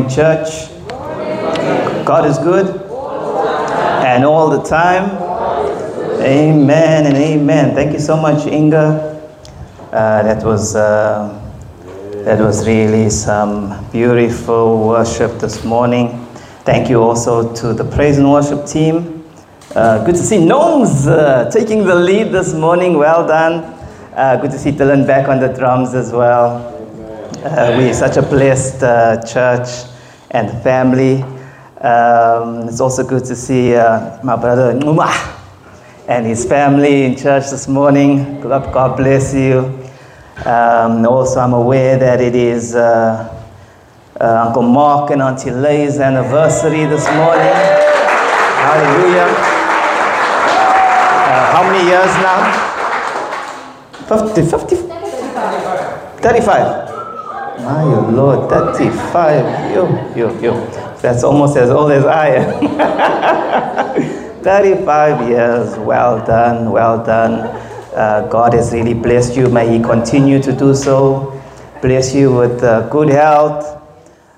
Morning, church. God is good. And all the time. Amen and amen. Thank you so much, Inga. Uh, that was uh, that was really some beautiful worship this morning. Thank you also to the praise and worship team. Uh, good to see Gnomes uh, taking the lead this morning. Well done. Uh, good to see Dylan back on the drums as well. Uh, we're such a blessed church and family. Um, it's also good to see uh, my brother Numa and his family in church this morning. God, God bless you. Um, also, I'm aware that it is uh, uh, Uncle Mark and Auntie Lay's anniversary this morning. Hallelujah. Uh, how many years now? 50, 50? 35. My Lord, 35. Yo, yo, yo. That's almost as old as I am. 35 years. Well done, well done. Uh, God has really blessed you. May He continue to do so. Bless you with uh, good health,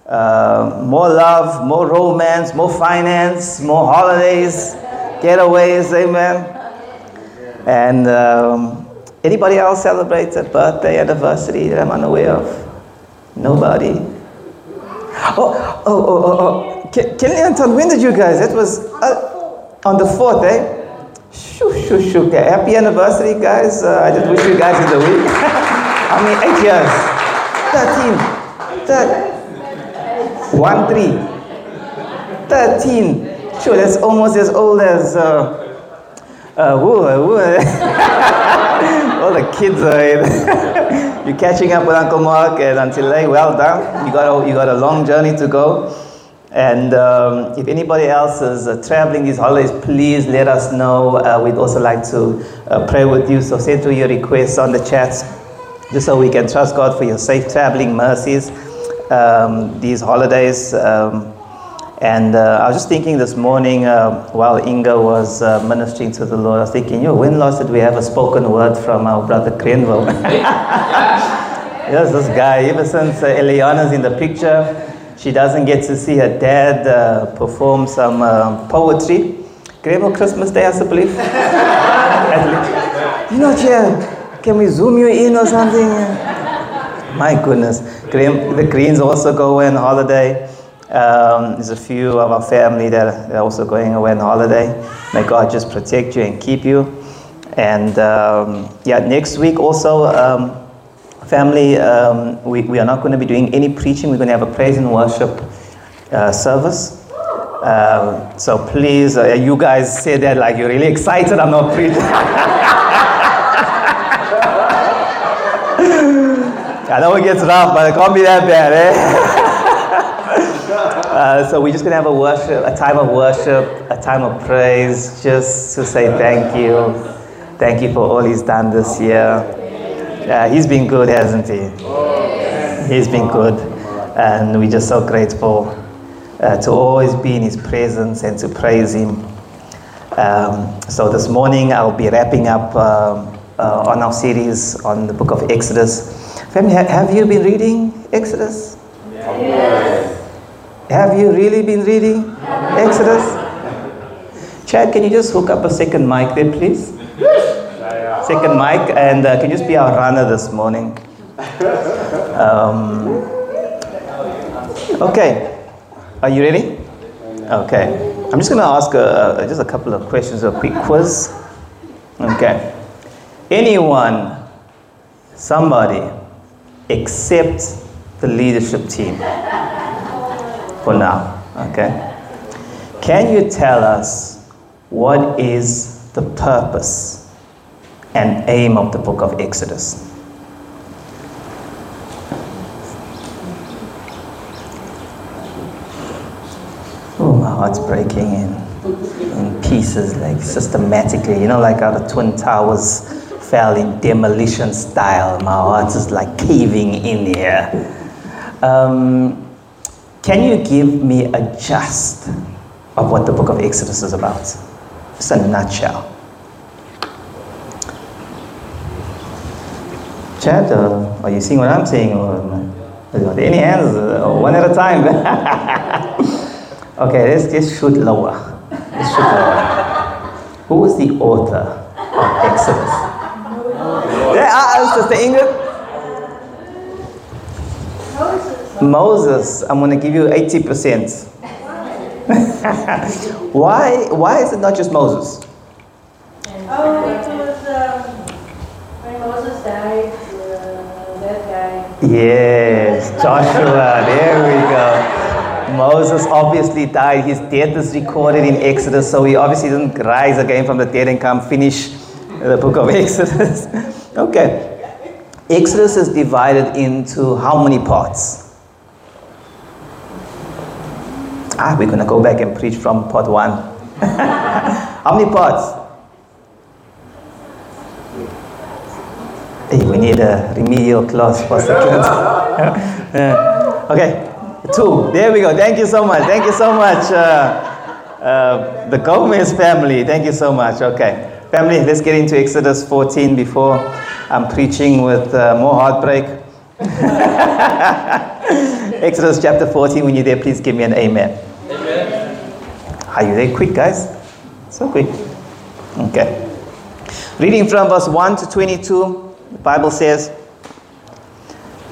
uh, more love, more romance, more finance, more holidays, getaways. Amen. And um, anybody else celebrate a birthday, anniversary that I'm unaware of? Nobody. Oh, oh, oh, oh, oh. Ke- Kelly Anton, when did you guys? It was uh, on the 4th, eh? Shoo, shoo, shoo. Okay, Happy anniversary, guys. Uh, I just wish you guys in the week. I mean, eight years. 13. Thir- 1 3. 13. Sure, that's almost as old as. Uh, uh, woo, woo. All the kids are. In. You're catching up with Uncle Mark and Auntie Lay. Well done. You got a, you got a long journey to go. And um, if anybody else is uh, traveling these holidays, please let us know. Uh, we'd also like to uh, pray with you. So send through your requests on the chats, just so we can trust God for your safe traveling mercies um, these holidays. Um, and uh, I was just thinking this morning uh, while Inga was uh, ministering to the Lord, I was thinking, yo, when last did we have a spoken word from our brother Grenville? yes, this guy, ever since uh, Eliana's in the picture, she doesn't get to see her dad uh, perform some uh, poetry. Grenville, Christmas Day, I believe. You're not here. Can we zoom you in or something? My goodness. Green, the Greens also go away on holiday. Um, there's a few of our family that are also going away on holiday. May God just protect you and keep you. And um, yeah, next week also, um, family, um, we, we are not going to be doing any preaching. We're going to have a praise and worship uh, service. Um, so please, uh, you guys say that like you're really excited. I'm not preaching. I know it gets rough, but it can't be that bad, eh? Uh, so we're just gonna have a worship, a time of worship, a time of praise, just to say thank you, thank you for all He's done this year. Uh, he's been good, hasn't He? He's been good, and we're just so grateful uh, to always be in His presence and to praise Him. Um, so this morning I'll be wrapping up um, uh, on our series on the book of Exodus. Family, have you been reading Exodus? Have you really been reading Exodus? Chad, can you just hook up a second mic there, please? Second mic, and uh, can you just be our runner this morning? Um, okay, are you ready? Okay, I'm just going to ask uh, just a couple of questions, a quick quiz. Okay, anyone, somebody, except the leadership team for now. Okay? Can you tell us what is the purpose and aim of the book of Exodus? Oh, my heart's breaking in, in pieces, like systematically. You know, like how the Twin Towers fell in demolition style. My heart is like caving in here. Um, can you give me a gist of what the book of Exodus is about? Just a nutshell. Chad, uh, are you seeing what I'm saying? Or, Any hands? One at a time. okay, let's just shoot lower. Let's shoot lower. Who was the author of Exodus? Yeah, uh, Sister Ingrid? Moses. I'm going to give you 80%. why, why is it not just Moses? Oh, was um, when Moses died, uh, that guy. Yes, Joshua. There we go. Moses obviously died. His death is recorded in Exodus, so he obviously didn't rise again from the dead and come finish the book of Exodus. okay. Exodus is divided into how many parts? Ah, we're going to go back and preach from part one. how many parts? Hey, we need a remedial clause for seconds. okay, two. There we go. Thank you so much. Thank you so much, uh, uh, the Gomez family. Thank you so much. Okay, family, let's get into Exodus 14 before I'm preaching with uh, more heartbreak. Exodus chapter 14. When you're there, please give me an amen. Are you there? Quick, guys. So quick. Okay. Reading from verse 1 to 22. The Bible says,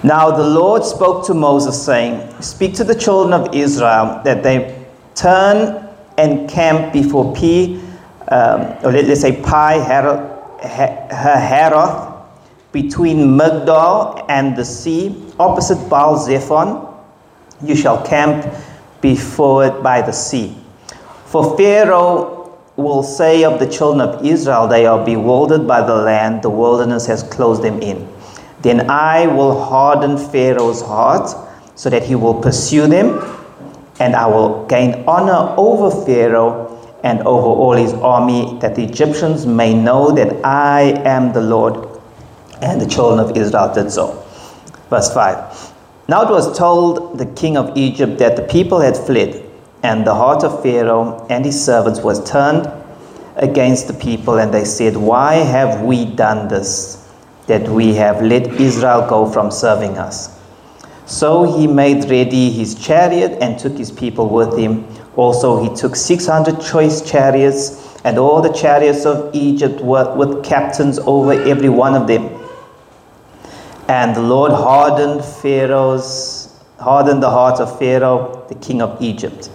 Now the Lord spoke to Moses, saying, Speak to the children of Israel that they turn and camp before P, um, or let, us say Pi Hahiroth, between Migdol and the sea, opposite Baal Zephon. You shall camp before it by the sea. For Pharaoh will say of the children of Israel, They are bewildered by the land, the wilderness has closed them in. Then I will harden Pharaoh's heart so that he will pursue them, and I will gain honor over Pharaoh and over all his army, that the Egyptians may know that I am the Lord. And the children of Israel did so. Verse 5 Now it was told the king of Egypt that the people had fled and the heart of Pharaoh and his servants was turned against the people, and they said, Why have we done this, that we have let Israel go from serving us? So he made ready his chariot and took his people with him. Also, he took 600 choice chariots, and all the chariots of Egypt were with captains over every one of them. And the Lord hardened Pharaoh's hardened the heart of Pharaoh, the king of Egypt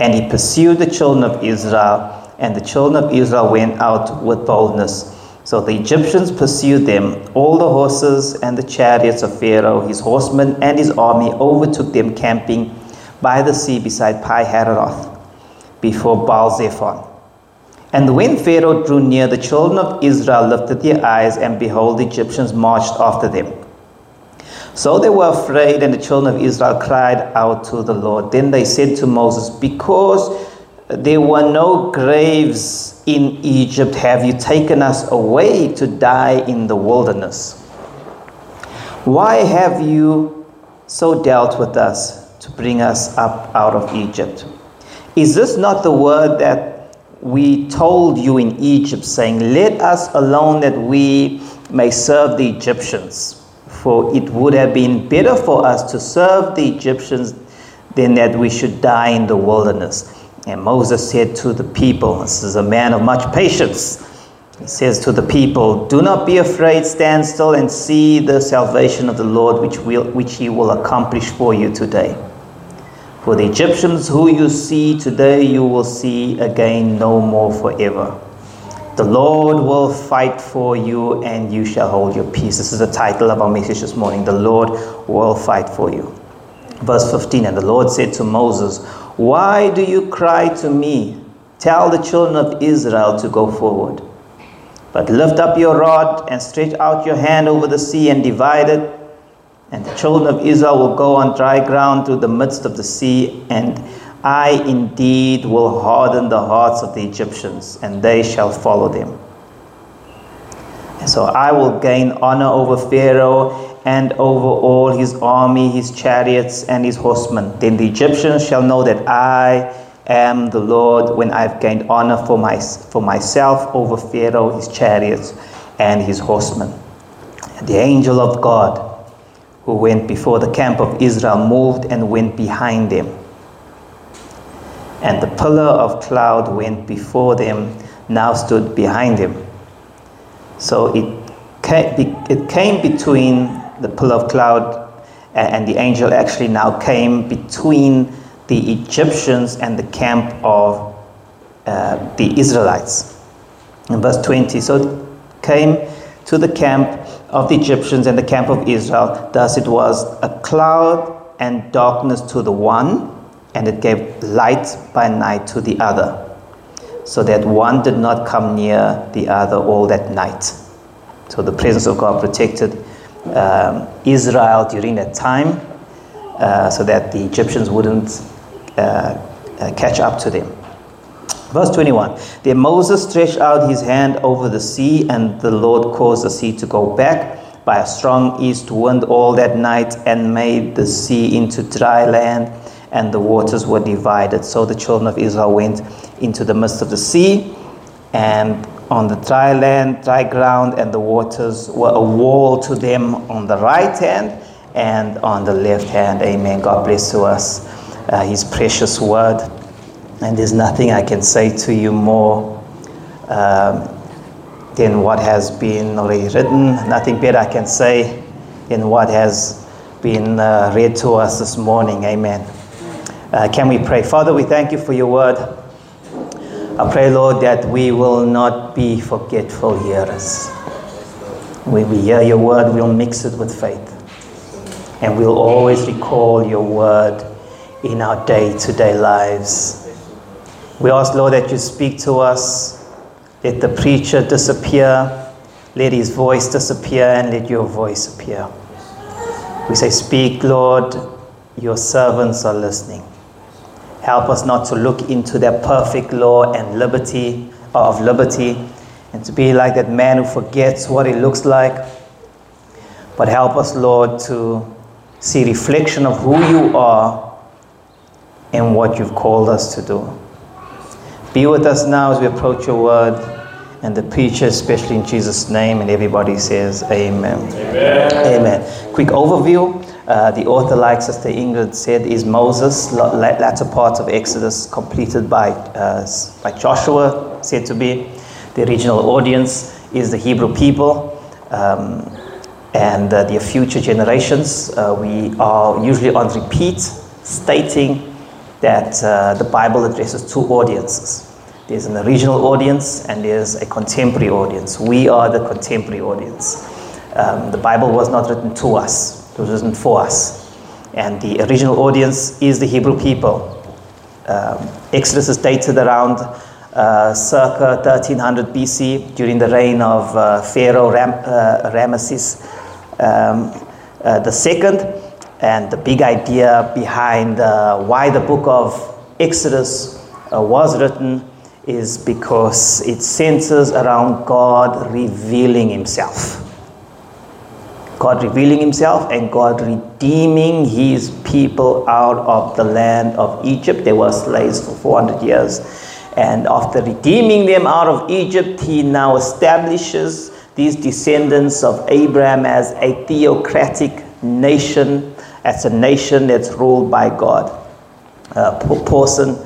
and he pursued the children of Israel, and the children of Israel went out with boldness. So the Egyptians pursued them. All the horses and the chariots of Pharaoh, his horsemen and his army overtook them camping by the sea beside Pi Hahiroth, before Baal Zephon. And when Pharaoh drew near, the children of Israel lifted their eyes, and behold, the Egyptians marched after them. So they were afraid, and the children of Israel cried out to the Lord. Then they said to Moses, Because there were no graves in Egypt, have you taken us away to die in the wilderness? Why have you so dealt with us to bring us up out of Egypt? Is this not the word that we told you in Egypt, saying, Let us alone that we may serve the Egyptians? For it would have been better for us to serve the Egyptians than that we should die in the wilderness. And Moses said to the people, This is a man of much patience. He says to the people, Do not be afraid, stand still and see the salvation of the Lord, which, will, which he will accomplish for you today. For the Egyptians who you see today, you will see again no more forever. The Lord will fight for you and you shall hold your peace. This is the title of our message this morning. The Lord will fight for you. Verse 15 And the Lord said to Moses, Why do you cry to me? Tell the children of Israel to go forward. But lift up your rod and stretch out your hand over the sea and divide it. And the children of Israel will go on dry ground through the midst of the sea and I indeed will harden the hearts of the Egyptians, and they shall follow them. And so I will gain honor over Pharaoh and over all his army, his chariots, and his horsemen. Then the Egyptians shall know that I am the Lord when I've gained honor for, my, for myself over Pharaoh, his chariots, and his horsemen. And the angel of God who went before the camp of Israel moved and went behind them. And the pillar of cloud went before them, now stood behind him. So it came, it came between the pillar of cloud and the angel actually now came between the Egyptians and the camp of uh, the Israelites. In verse 20, so it came to the camp of the Egyptians and the camp of Israel. Thus it was a cloud and darkness to the one, and it gave light by night to the other, so that one did not come near the other all that night. So the presence of God protected um, Israel during that time uh, so that the Egyptians wouldn't uh, uh, catch up to them. Verse 21 Then Moses stretched out his hand over the sea, and the Lord caused the sea to go back by a strong east wind all that night and made the sea into dry land, and the waters were divided. So the children of Israel went into the midst of the sea, and on the dry land, dry ground, and the waters were a wall to them on the right hand and on the left hand. Amen. God bless to us uh, His precious word. And there's nothing I can say to you more um, than what has been already written. Nothing better I can say than what has been uh, read to us this morning. Amen. Uh, can we pray? Father, we thank you for your word. I pray, Lord, that we will not be forgetful hearers. When we hear your word, we'll mix it with faith. And we'll always recall your word in our day to day lives. We ask, Lord, that you speak to us. Let the preacher disappear. Let his voice disappear and let your voice appear. We say, Speak, Lord. Your servants are listening. Help us not to look into that perfect law and liberty of liberty and to be like that man who forgets what it looks like. But help us, Lord, to see reflection of who you are and what you've called us to do. Be with us now as we approach your word and the preacher, especially in Jesus' name. And everybody says, Amen. Amen. Amen. Quick overview. Uh, the author, like Sister Ingrid said, is Moses, latter part of Exodus, completed by, uh, by Joshua, said to be. The original audience is the Hebrew people um, and uh, their future generations. Uh, we are usually on repeat stating that uh, the Bible addresses two audiences. There's an original audience and there's a contemporary audience. We are the contemporary audience. Um, the Bible was not written to us, it was written for us. And the original audience is the Hebrew people. Um, Exodus is dated around uh, circa 1300 BC during the reign of uh, Pharaoh Ram, uh, Ramesses um, uh, the second. And the big idea behind uh, why the book of Exodus uh, was written is because it centers around God revealing Himself. God revealing himself and God redeeming his people out of the land of Egypt. They were slaves for 400 years. And after redeeming them out of Egypt, he now establishes these descendants of Abraham as a theocratic nation, as a nation that's ruled by God. Uh, Pawson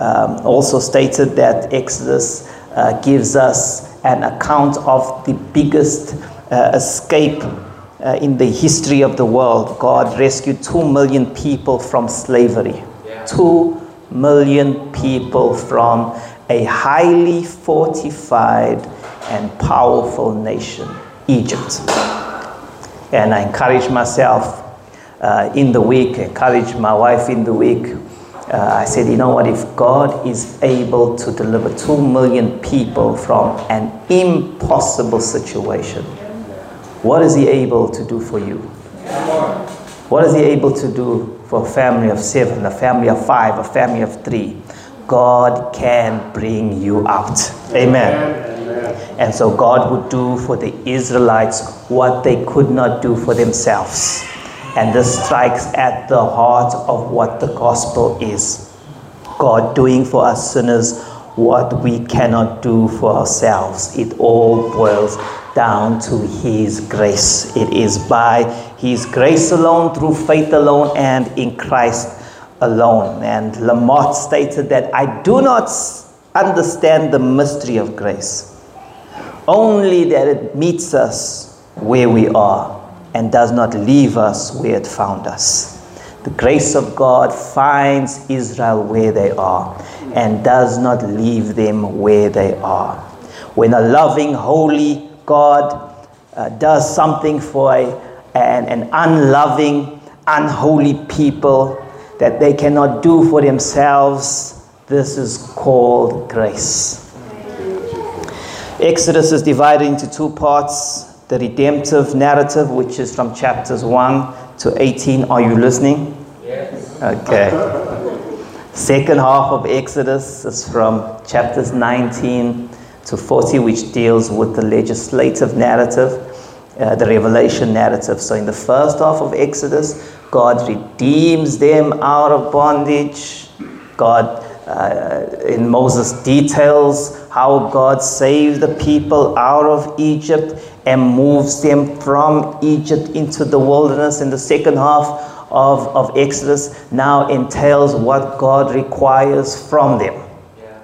um, also stated that Exodus uh, gives us an account of the biggest uh, escape uh, in the history of the world, God rescued 2 million people from slavery. Yeah. 2 million people from a highly fortified and powerful nation, Egypt. And I encourage myself uh, in the week, encourage my wife in the week. Uh, I said, you know what, if God is able to deliver 2 million people from an impossible situation, what is He able to do for you? What is He able to do for a family of seven, a family of five, a family of three? God can bring you out. Amen. And so God would do for the Israelites what they could not do for themselves. And this strikes at the heart of what the gospel is God doing for us sinners what we cannot do for ourselves. It all boils down to His grace. It is by His grace alone, through faith alone, and in Christ alone. Anne Lamott stated that I do not understand the mystery of grace, only that it meets us where we are and does not leave us where it found us. The grace of God finds Israel where they are and does not leave them where they are. When a loving, holy God uh, does something for a, an, an unloving, unholy people that they cannot do for themselves, this is called grace. Exodus is divided into two parts the redemptive narrative, which is from chapters 1 to 18. Are you listening? Yes. Okay. Second half of Exodus is from chapters 19 to 40, which deals with the legislative narrative, uh, the revelation narrative. So, in the first half of Exodus, God redeems them out of bondage. God, uh, in Moses, details how God saved the people out of Egypt and moves them from Egypt into the wilderness. In the second half of, of Exodus, now entails what God requires from them. Yeah.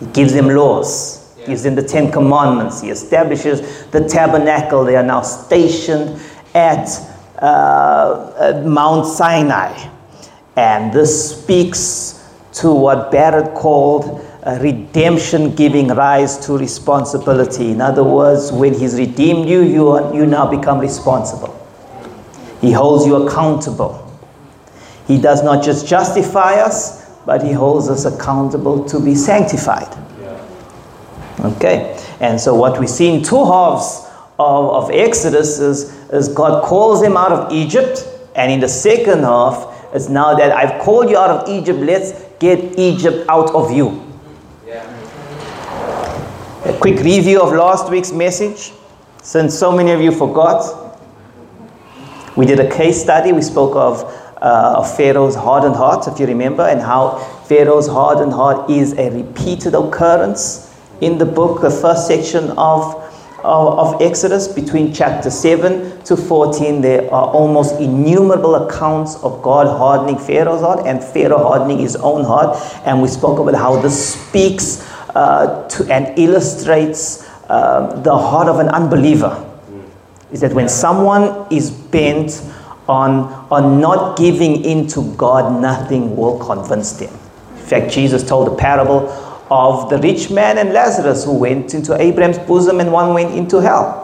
He gives them laws, gives them the Ten Commandments. He establishes the tabernacle. They are now stationed at, uh, at Mount Sinai. And this speaks to what Barrett called Uh, redemption giving rise to responsibility. In other words, when He's redeemed you, you, are, you now become responsible. He holds you accountable. He does not just justify us, but He holds us accountable to be sanctified. Okay, and so what we see in two halves of, of Exodus is, is God calls them out of Egypt, and in the second half, it's now that I've called you out of Egypt, let's get Egypt out of you. Quick review of last week's message, since so many of you forgot. We did a case study. We spoke of, uh, of Pharaoh's hardened heart, if you remember, and how Pharaoh's hardened heart is a repeated occurrence in the book, the first section of, of Exodus, between chapter 7 to 14. There are almost innumerable accounts of God hardening Pharaoh's heart and Pharaoh hardening his own heart. And we spoke about how this speaks uh, to and illustrates uh, the heart of an unbeliever is that when someone is bent on, on not giving in to God, nothing will convince them. In fact, Jesus told the parable of the rich man and Lazarus who went into Abraham's bosom and one went into hell.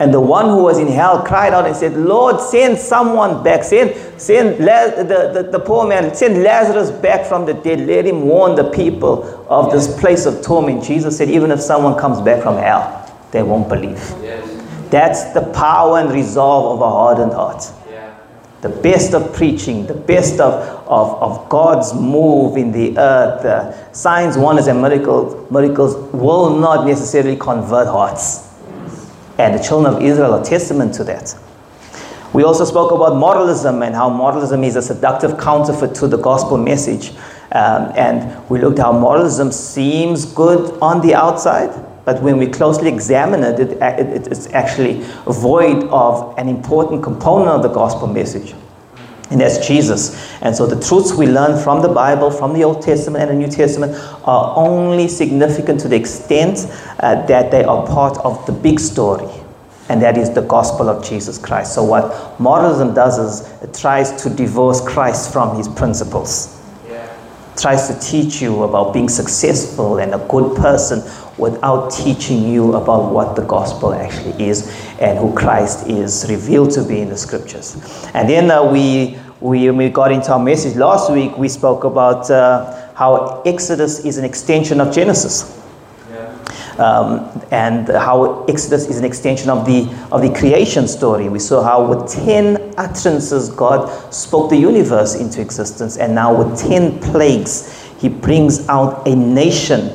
And the one who was in hell cried out and said, Lord, send someone back. Send, send the, the, the poor man, send Lazarus back from the dead. Let him warn the people of this place of torment. Jesus said, even if someone comes back from hell, they won't believe. Yes. That's the power and resolve of a hardened heart. Yeah. The best of preaching, the best of, of, of God's move in the earth, uh, signs, wonders, and miracles, miracles will not necessarily convert hearts. And the children of Israel are testament to that. We also spoke about moralism and how moralism is a seductive counterfeit to the gospel message. Um, and we looked how moralism seems good on the outside, but when we closely examine it, it, it, it's actually void of an important component of the gospel message. And that's Jesus. And so the truths we learn from the Bible, from the Old Testament and the New Testament, are only significant to the extent uh, that they are part of the big story. And that is the gospel of Jesus Christ. So, what moralism does is it tries to divorce Christ from his principles Yeah. tries to teach you about being successful and a good person without teaching you about what the gospel actually is and who Christ is revealed to be in the scriptures. And then uh, we, we, we got into our message last week, we spoke about uh, how Exodus is an extension of Genesis. Um, and how Exodus is an extension of the of the creation story. We saw how with ten utterances God spoke the universe into existence, and now with ten plagues He brings out a nation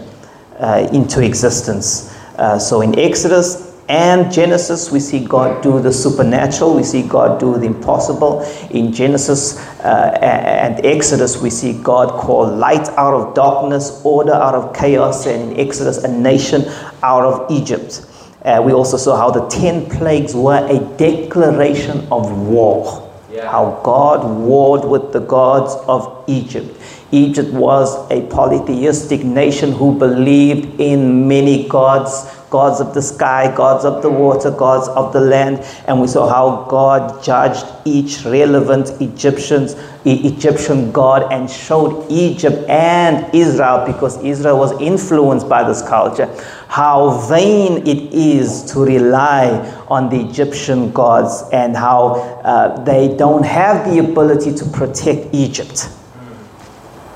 uh, into existence. Uh, so in Exodus and Genesis, we see God do the supernatural, we see God do the impossible. In Genesis uh, and Exodus, we see God call light out of darkness, order out of chaos, and in Exodus, a nation out of Egypt. Uh, we also saw how the 10 plagues were a declaration of war. Yeah. How God warred with the gods of Egypt. Egypt was a polytheistic nation who believed in many gods gods of the sky, gods of the water, gods of the land. And we saw how God judged each relevant Egyptian's, Egyptian god and showed Egypt and Israel, because Israel was influenced by this culture, how vain it is to rely on the Egyptian gods and how uh, they don't have the ability to protect Egypt.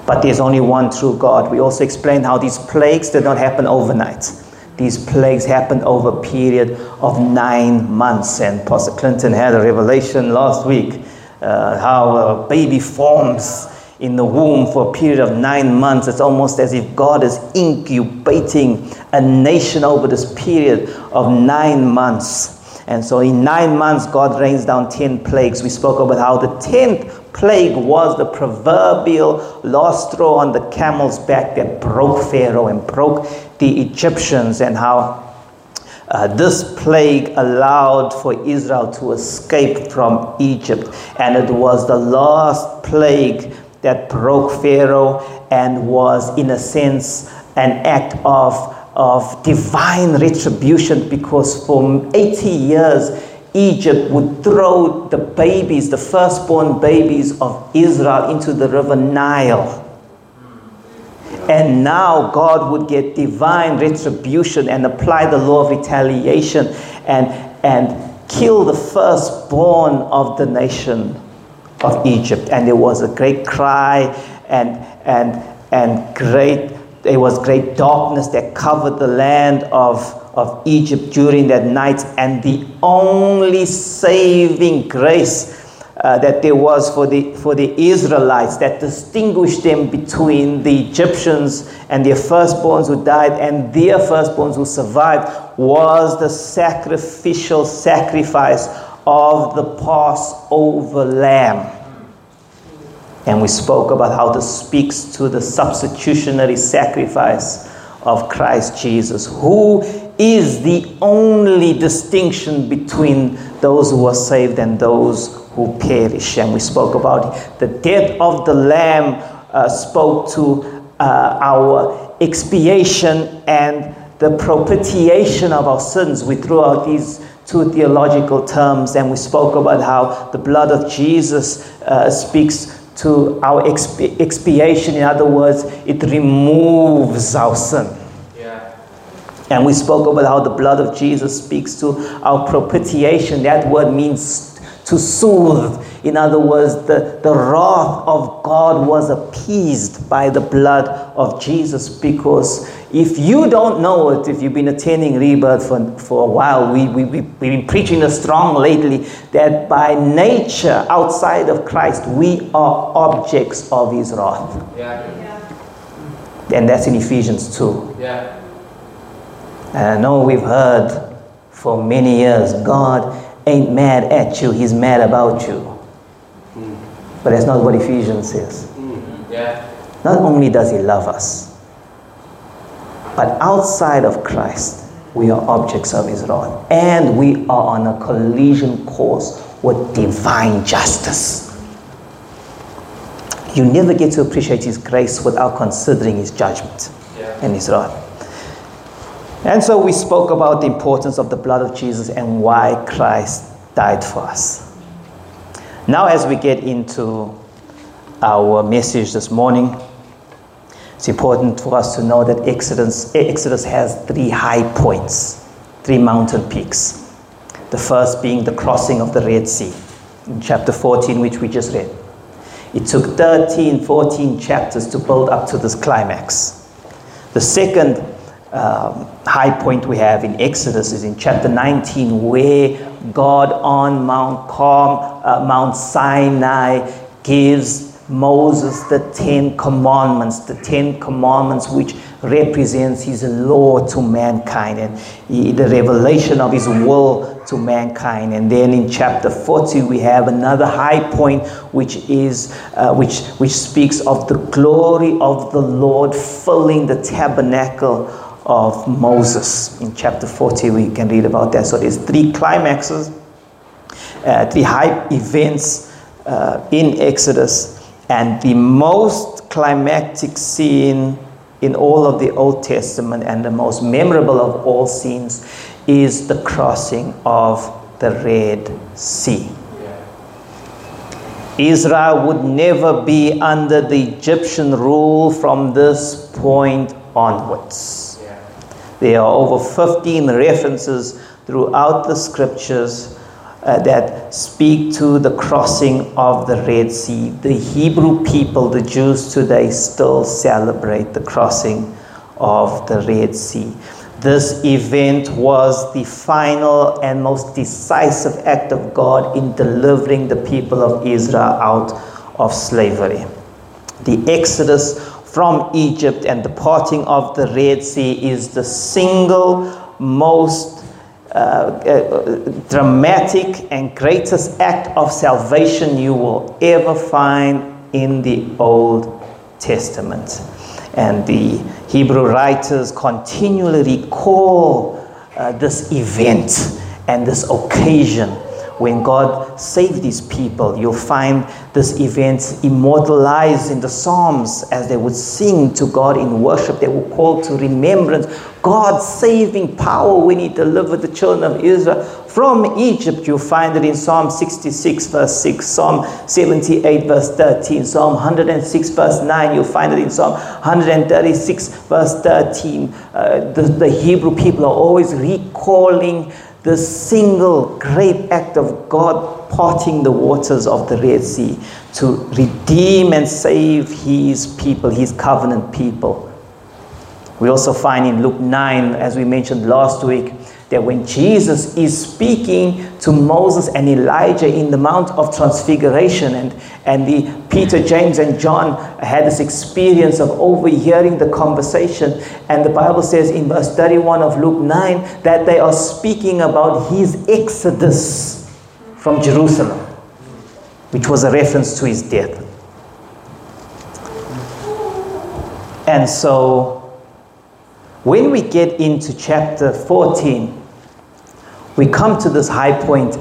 But there's only one true God. We also explained how these plagues did not happen overnight. These plagues happened over a period of nine months. And Pastor Clinton had a revelation last week uh, how a baby forms in the womb for a period of nine months. It's almost as if God is incubating a nation over this period of nine months. And so in nine months, God rains down 10 plagues. We spoke about how the 10th plague was the proverbial last straw on the camel's back that broke Pharaoh and broke the Egyptians, and how uh, this plague allowed for Israel to escape from Egypt. And it was the last plague that broke Pharaoh and was, in a sense, an act of, of divine retribution because for 80 years, Egypt would throw the babies, the firstborn babies of Israel, into the river Nile. And now God would get divine retribution and apply the law of retaliation and, and kill the firstborn of the nation of Egypt. And there was a great cry and, and, and great, there was great darkness that covered the land of, of Egypt during that night. And the only saving grace uh, that there was for the, for the Israelites that distinguished them between the Egyptians and their firstborns who died and their firstborns who survived was the sacrificial sacrifice of the Passover lamb. And we spoke about how this speaks to the substitutionary sacrifice of Christ Jesus, who is the only distinction between those who are saved and those who perish. And we spoke about the death of the Lamb, uh, spoke to uh, our expiation and the propitiation of our sins. We threw out these two theological terms and we spoke about how the blood of Jesus uh, speaks to our expi- expiation. In other words, it removes our sin. And we spoke about how the blood of Jesus speaks to our propitiation. That word means to soothe. In other words, the, the wrath of God was appeased by the blood of Jesus because if you don't know it, if you've been attending Rebirth for, for a while, we, we, we, we've been preaching the strong lately that by nature, outside of Christ, we are objects of His wrath. Yeah. And that's in Ephesians 2. Yeah. And I know we've heard for many years God ain't mad at you, he's mad about you. But that's not what Ephesians says. Yeah. Not only does he love us, but outside of Christ, we are objects of his wrath. And we are on a collision course with divine justice. You never get to appreciate his grace without considering his judgment Yeah. and his wrath. And so we spoke about the importance of the blood of Jesus and why Christ died for us. Now, as we get into our message this morning, it's important for us to know that Exodus, Exodus has three high points, three mountain peaks. The first being the crossing of the Red Sea in chapter 14, which we just read. It took 13, 14 chapters to build up to this climax. The second um, high point we have in Exodus is in chapter 19, where God on Mount Carm, uh, Mount Sinai gives Moses the Ten Commandments, the Ten Commandments which represents his law to mankind and he- the revelation of his will to mankind. And then in chapter 40 we have another high point which is uh, which which speaks of the glory of the Lord filling the tabernacle of Moses. In chapter 40, we can read about that. So there's three climaxes, uh, three high events uh, in Exodus, and the most climactic scene in all of the Old Testament and the most memorable of all scenes is the crossing of the Red Sea. Israel would never be under the Egyptian rule from this point onwards. There are over 15 references throughout the scriptures uh, that speak to the crossing of the Red Sea. The Hebrew people, the Jews today, still celebrate the crossing of the Red Sea. This event was the final and most decisive act of God in delivering the people of Israel out of slavery. The exodus from Egypt and the parting of the Red Sea is the single most uh, uh, dramatic and greatest act of salvation you will ever find in the Old Testament. And the Hebrew writers continually recall uh, this event and this occasion when God saved these people. You'll find this event immortalized in the Psalms as they would sing to God in worship. They would call to remembrance God's saving power when He delivered the children of Israel from Egypt. You'll find it in Psalm 66, verse 6, Psalm 78, verse 13, Psalm 106, verse 9. You'll find it in Psalm 136, verse 13. Uh, the, the Hebrew people are always recalling the single great act of God parting the waters of the Red Sea to redeem and save his people, his covenant people. We also find in Luke 9, as we mentioned last week, that when Jesus is speaking to Moses and Elijah in the Mount of Transfiguration, and, and the Peter, James, and John had this experience of overhearing the conversation, and the Bible says in verse 31 of Luke 9 that they are speaking about his exodus from Jerusalem, which was a reference to his death. And so, when we get into chapter 14, we come to this high point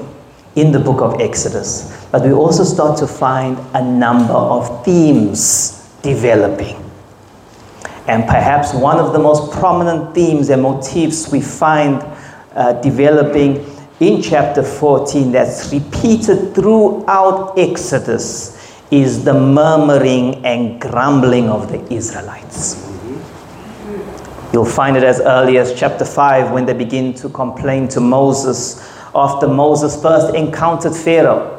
in the book of Exodus, but we also start to find a number of themes developing. And perhaps one of the most prominent themes and motifs we find uh, developing in chapter 14 that's repeated throughout Exodus is the murmuring and grumbling of the Israelites. You'll find it as early as chapter 5 when they begin to complain to Moses after Moses first encountered Pharaoh.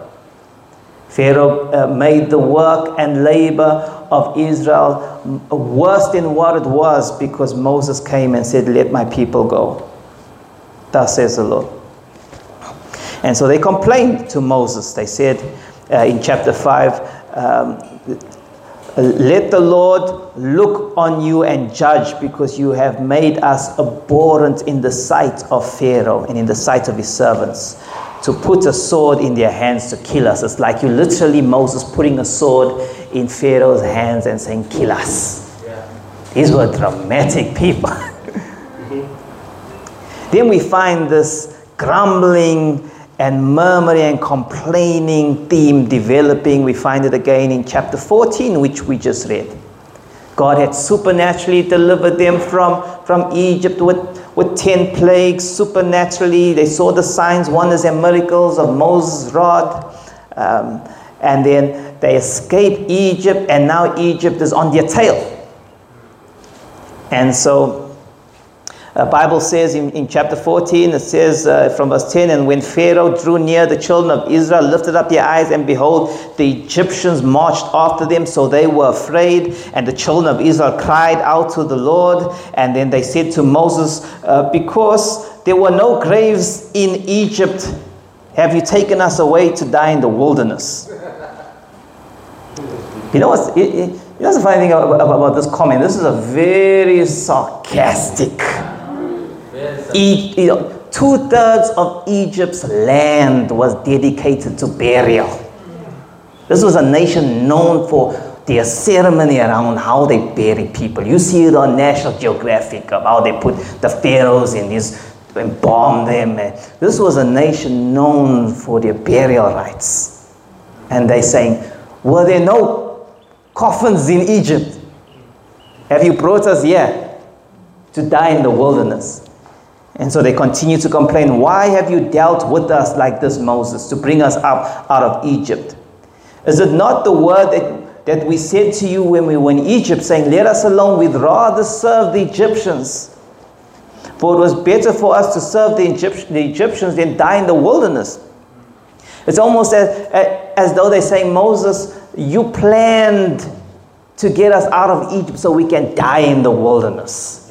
Pharaoh uh, made the work and labor of Israel worse than what it was because Moses came and said, Let my people go. Thus says the Lord. And so they complained to Moses. They said uh, in chapter 5, um, let the Lord look on you and judge because you have made us abhorrent in the sight of Pharaoh and in the sight of his servants to put a sword in their hands to kill us. It's like you literally, Moses, putting a sword in Pharaoh's hands and saying, Kill us. Yeah. These were dramatic people. then we find this grumbling and murmuring and complaining theme developing. We find it again in chapter 14, which we just read. God had supernaturally delivered them from, from Egypt with, with 10 plagues. Supernaturally, they saw the signs, wonders, and miracles of Moses' rod. Um, and then they escaped Egypt, and now Egypt is on their tail. And so uh, Bible says in, in chapter 14, it says uh, from verse 10, And when Pharaoh drew near, the children of Israel lifted up their eyes, and behold, the Egyptians marched after them, so they were afraid. And the children of Israel cried out to the Lord. And then they said to Moses, uh, Because there were no graves in Egypt, have you taken us away to die in the wilderness? You know what's, it, it, you know the funny thing about, about this comment? This is a very sarcastic you know, two thirds of Egypt's land was dedicated to burial. This was a nation known for their ceremony around how they bury people. You see it on National Geographic of how they put the pharaohs in these bomb them. This was a nation known for their burial rites. And they're saying, were there no coffins in Egypt? Have you brought us here to die in the wilderness? And so they continue to complain, Why have you dealt with us like this, Moses, to bring us up out of Egypt? Is it not the word that, that we said to you when we were in Egypt, saying, Let us alone, we'd rather serve the Egyptians? For it was better for us to serve the, Egypt, the Egyptians than die in the wilderness. It's almost as, as though they're saying, Moses, you planned to get us out of Egypt so we can die in the wilderness.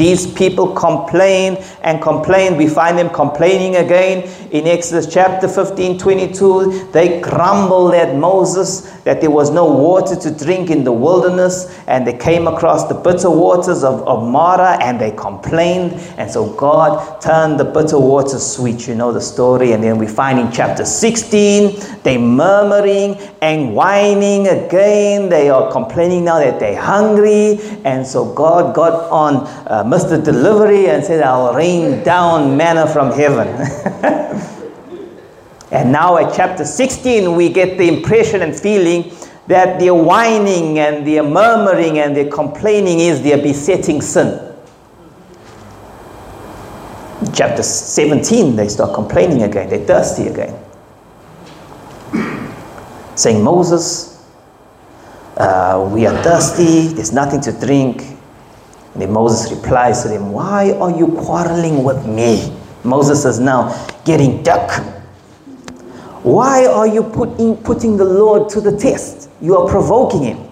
These people complain and complain. We find them complaining again in Exodus chapter 15 22. They grumbled at Moses that there was no water to drink in the wilderness, and they came across the bitter waters of, of Marah and they complained. And so God turned the bitter waters sweet. You know the story. And then we find in chapter 16 they murmuring and whining again. They are complaining now that they're hungry. And so God got on. Uh, Mr. Delivery and said, I'll rain down manna from heaven. and now at chapter 16, we get the impression and feeling that their whining and their murmuring and their complaining is their besetting sin. Chapter 17, they start complaining again, they're thirsty again. Saying, Moses, uh, we are thirsty, there's nothing to drink. Then Moses replies to them, Why are you quarreling with me? Moses is now getting duck. Why are you putting the Lord to the test? You are provoking him.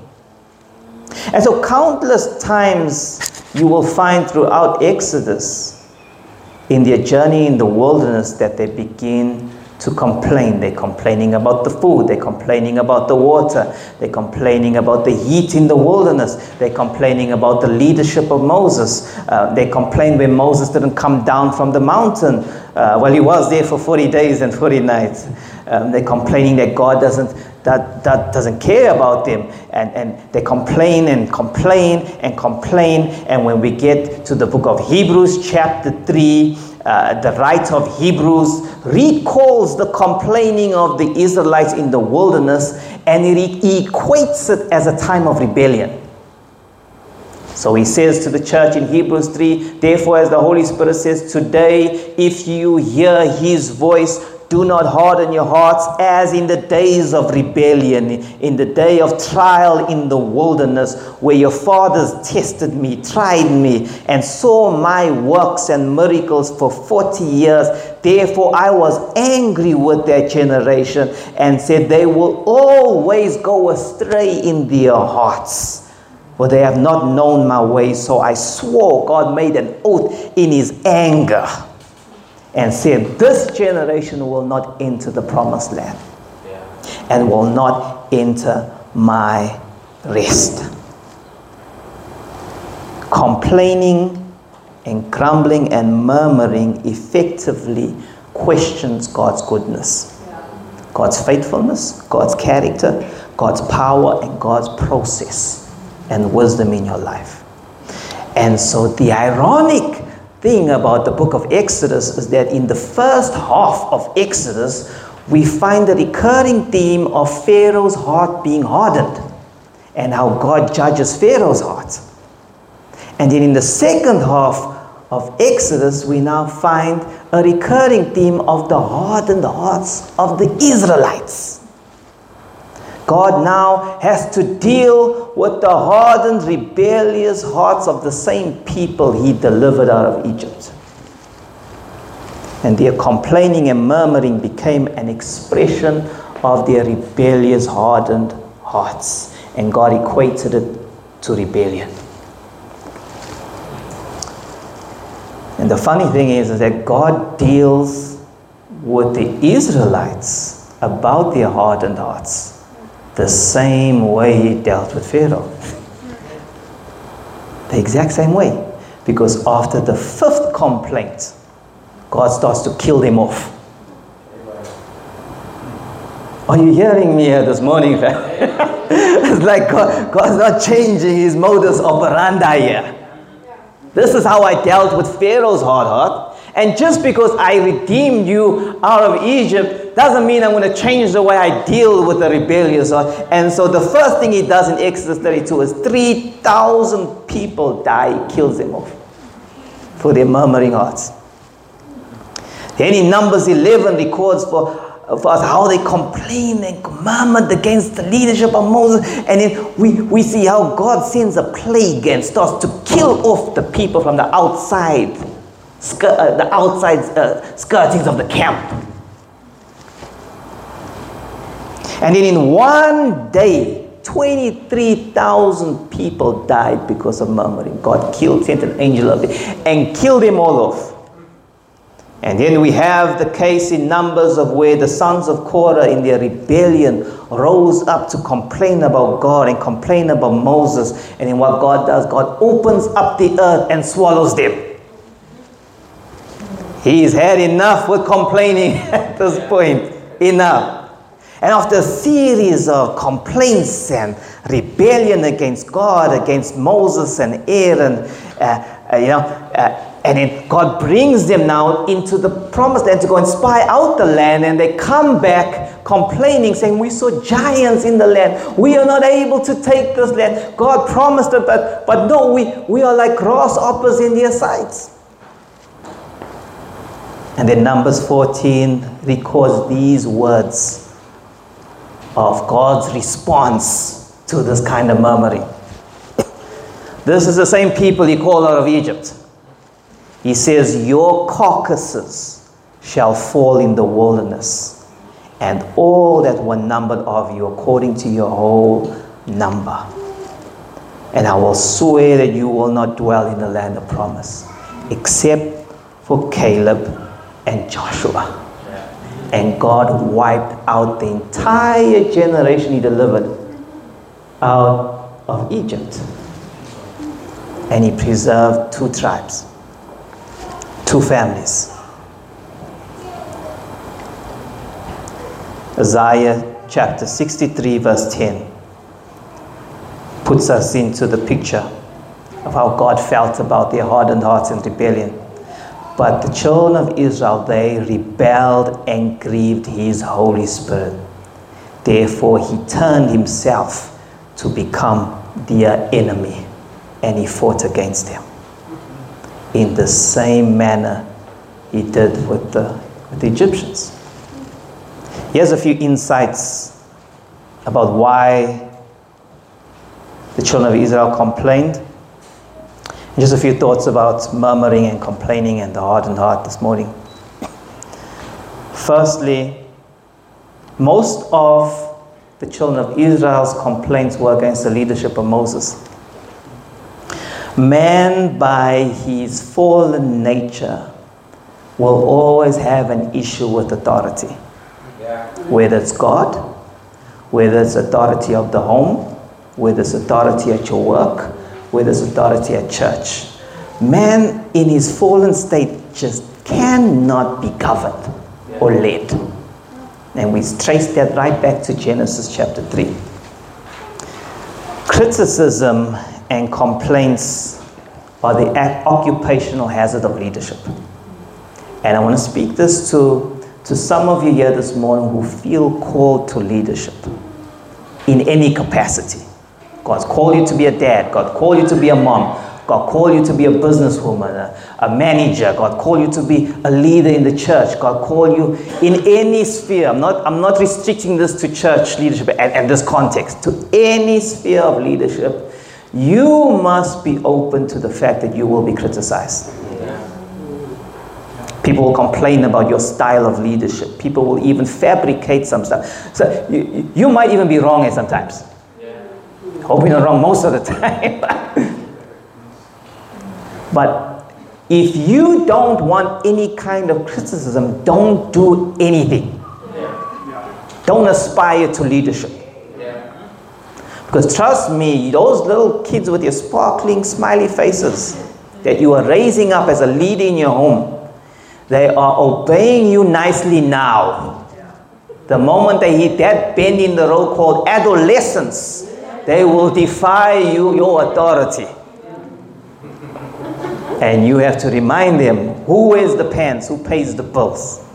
And so, countless times you will find throughout Exodus, in their journey in the wilderness, that they begin to complain. They're complaining about the food, they're complaining about the water, they're complaining about the heat in the wilderness, they're complaining about the leadership of Moses. Uh, they complain when Moses didn't come down from the mountain. Uh, well, he was there for 40 days and 40 nights. Um, they're complaining that God doesn't that, that doesn't care about them. And, and they complain and complain and complain. And when we get to the book of Hebrews, chapter 3, uh, the writer of Hebrews recalls the complaining of the Israelites in the wilderness and he equates it as a time of rebellion. So he says to the church in Hebrews 3 Therefore, as the Holy Spirit says, today, if you hear his voice, do not harden your hearts as in the days of rebellion, in the day of trial in the wilderness, where your fathers tested me, tried me, and saw my works and miracles for 40 years. Therefore, I was angry with that generation and said, They will always go astray in their hearts. For they have not known my ways. So I swore, God made an oath in his anger and said, This generation will not enter the promised land yeah. and will not enter my rest. Complaining and grumbling and murmuring effectively questions God's goodness, God's faithfulness, God's character, God's power, and God's process and wisdom in your life. And so the ironic thing about the book of Exodus is that in the first half of Exodus, we find the recurring theme of Pharaoh's heart being hardened and how God judges Pharaoh's heart. And then in the second half of Exodus, we now find a recurring theme of the hardened hearts of the Israelites. God now has to deal with the hardened, rebellious hearts of the same people he delivered out of Egypt. And their complaining and murmuring became an expression of their rebellious, hardened hearts. And God equated it to rebellion. And the funny thing is, is that God deals with the Israelites about their hardened hearts the same way he dealt with Pharaoh. The exact same way. Because after the fifth complaint, God starts to kill them off. Are you hearing me here this morning? it's like God, God's not changing his modus operandi here. This is how I dealt with Pharaoh's hard heart. And just because I redeemed you out of Egypt doesn't mean I'm going to change the way I deal with the rebellious. And so the first thing he does in Exodus 32 is 3,000 people die, he kills them off for their murmuring hearts. Then in Numbers 11 records for for us how they complained and murmured against the leadership of Moses. And then we, we see how God sends a plague and starts to kill off the people from the outside, uh, the outside uh, skirtings of the camp. And then in one day, 23,000 people died because of murmuring. God killed, sent an angel of it, and killed them all off. And then we have the case in Numbers of where the sons of Korah in their rebellion rose up to complain about God and complain about Moses. And then what God does, God opens up the earth and swallows them. He's had enough with complaining at this point. Enough. And after a series of complaints and rebellion against God, against Moses and Aaron, uh, uh, you know, uh, and then God brings them now into the promised land to go and spy out the land, and they come back complaining, saying, We saw giants in the land. We are not able to take this land. God promised it, but, but no, we, we are like grasshoppers in their sights. And then Numbers 14 records these words of God's response to this kind of murmuring. This is the same people he called out of Egypt. He says, Your carcasses shall fall in the wilderness, and all that were numbered of you according to your whole number. And I will swear that you will not dwell in the land of promise, except for Caleb and Joshua. And God wiped out the entire generation he delivered out of Egypt. And he preserved two tribes two families. Isaiah chapter 63, verse 10 puts us into the picture of how God felt about their hardened hearts and rebellion. But the children of Israel, they rebelled and grieved his Holy Spirit. Therefore, he turned himself to become their enemy and he fought against them in the same manner he did with the, with the Egyptians. Here's a few insights about why the children of Israel complained. Just a few thoughts about murmuring and complaining and the hardened heart this morning. Firstly, most of the children of Israel's complaints were against the leadership of Moses. Man, by his fallen nature, will always have an issue with authority. Whether it's God, whether it's authority of the home, whether it's authority at your work, whether it's authority at church. Man, in his fallen state, just cannot be governed or led. And we trace that right back to Genesis chapter 3. Criticism and complaints are the occupational hazard of leadership. And I want to speak this to, to some of you here this morning who feel called to leadership in any capacity. God's called you to be a dad, God called you to be a mom, God called you to be a businesswoman, a, a manager. God called you to be a leader in the church. God called you in any sphere. I'm not, I'm not restricting this to church leadership and, and this context, to any sphere of leadership you must be open to the fact that you will be criticized. People will complain about your style of leadership. People will even fabricate some stuff. So you, you might even be wrong at sometimes. Hope you're wrong most of the time. but if you don't want any kind of criticism, don't do anything. Don't aspire to leadership. Because trust me, those little kids with your sparkling, smiley faces that you are raising up as a leader in your home, they are obeying you nicely now. The moment they hit that bend in the road called adolescence, they will defy you, your authority. And you have to remind them who wears the pants, who pays the bills,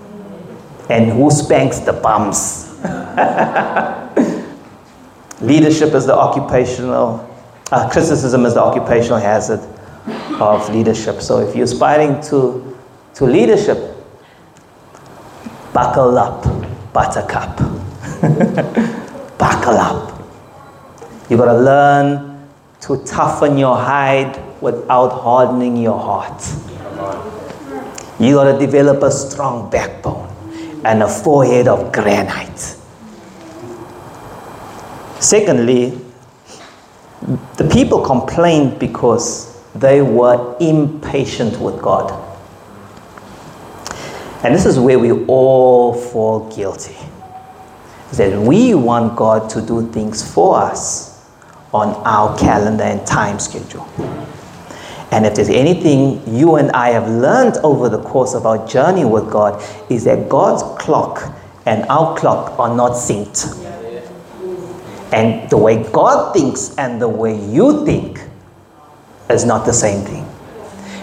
and who spanks the bums. Leadership is the occupational, uh, criticism is the occupational hazard of leadership. So if you're aspiring to, to leadership, buckle up, buttercup. buckle up. You gotta learn to toughen your hide without hardening your heart. You got to develop a strong backbone and a forehead of granite. Secondly, the people complained because they were impatient with God. And this is where we all fall guilty. That we want God to do things for us on our calendar and time schedule. And if there's anything you and I have learned over the course of our journey with God, is that God's clock and our clock are not synced. And the way God thinks and the way you think is not the same thing.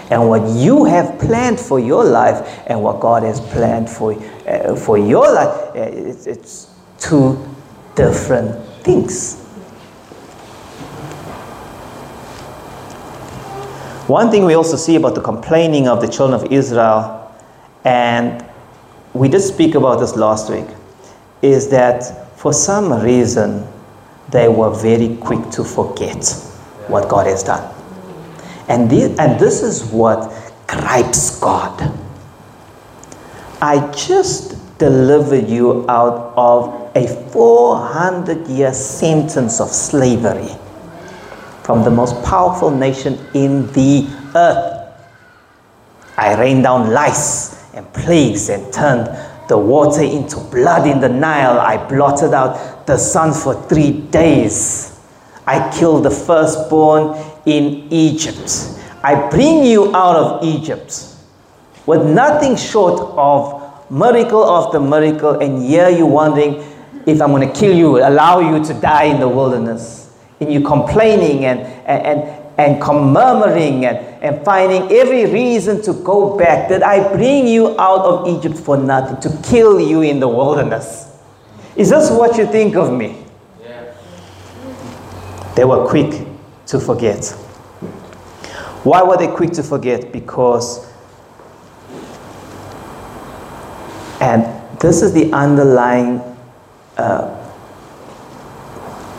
And what you have planned for your life and what God has planned for, uh, for your life, uh, it's, it's two different things. One thing we also see about the complaining of the children of Israel, and we did speak about this last week, is that for some reason they were very quick to forget what God has done. And this, and this is what gripes God. I just delivered you out of a 400 year sentence of slavery from the most powerful nation in the earth. I rained down lice and plagues and turned the water into blood in the Nile. I blotted out the sun for three days. I killed the firstborn in Egypt. I bring you out of Egypt with nothing short of miracle after miracle, and here you're wondering if I'm going to kill you, allow you to die in the wilderness in you complaining and, and, and, murmuring and, and finding every reason to go back. Did I bring you out of Egypt for nothing, to kill you in the wilderness? Is this what you think of me? Yeah. They were quick to forget. Why were they quick to forget? Because, and this is the underlying uh,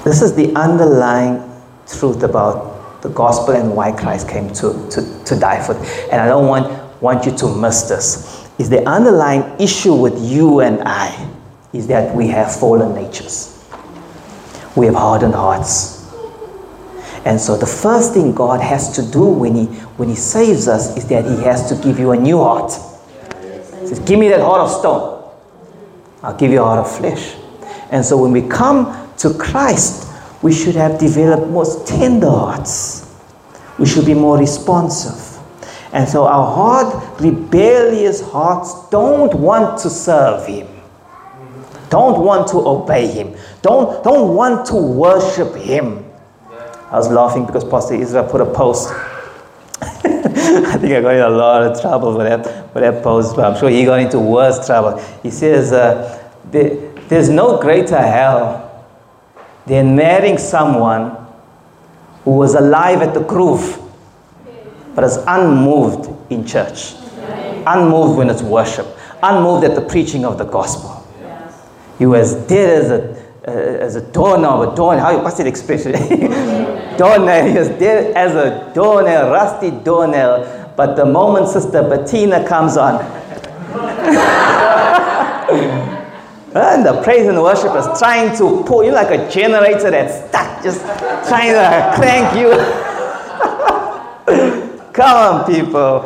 this is the underlying truth about the gospel and why Christ came to, to, to die for. it. And I don't want, want you to miss this. Is the underlying issue with you and I is that we have fallen natures. We have hardened hearts. And so the first thing God has to do when He when He saves us is that He has to give you a new heart. He says, Give me that heart of stone. I'll give you a heart of flesh. And so when we come to Christ, we should have developed more tender hearts. We should be more responsive. And so our hard, rebellious hearts don't want to serve Him, don't want to obey Him, don't, don't want to worship Him. I was laughing because Pastor Israel put a post. I think I got in a lot of trouble for that, for that post, but I'm sure he got into worse trouble. He says, uh, there, There's no greater hell they're marrying someone who was alive at the groove, but is unmoved in church, unmoved when it's worship, unmoved at the preaching of the gospel. You as dead as a uh, as a doorknob, a door, how, what's that expression? doornail, he was dead as a doornail, rusty doornail. But the moment Sister Bettina comes on, And the praise and worship is trying to pull you like a generator that's stuck, just trying to crank you. Come on, people.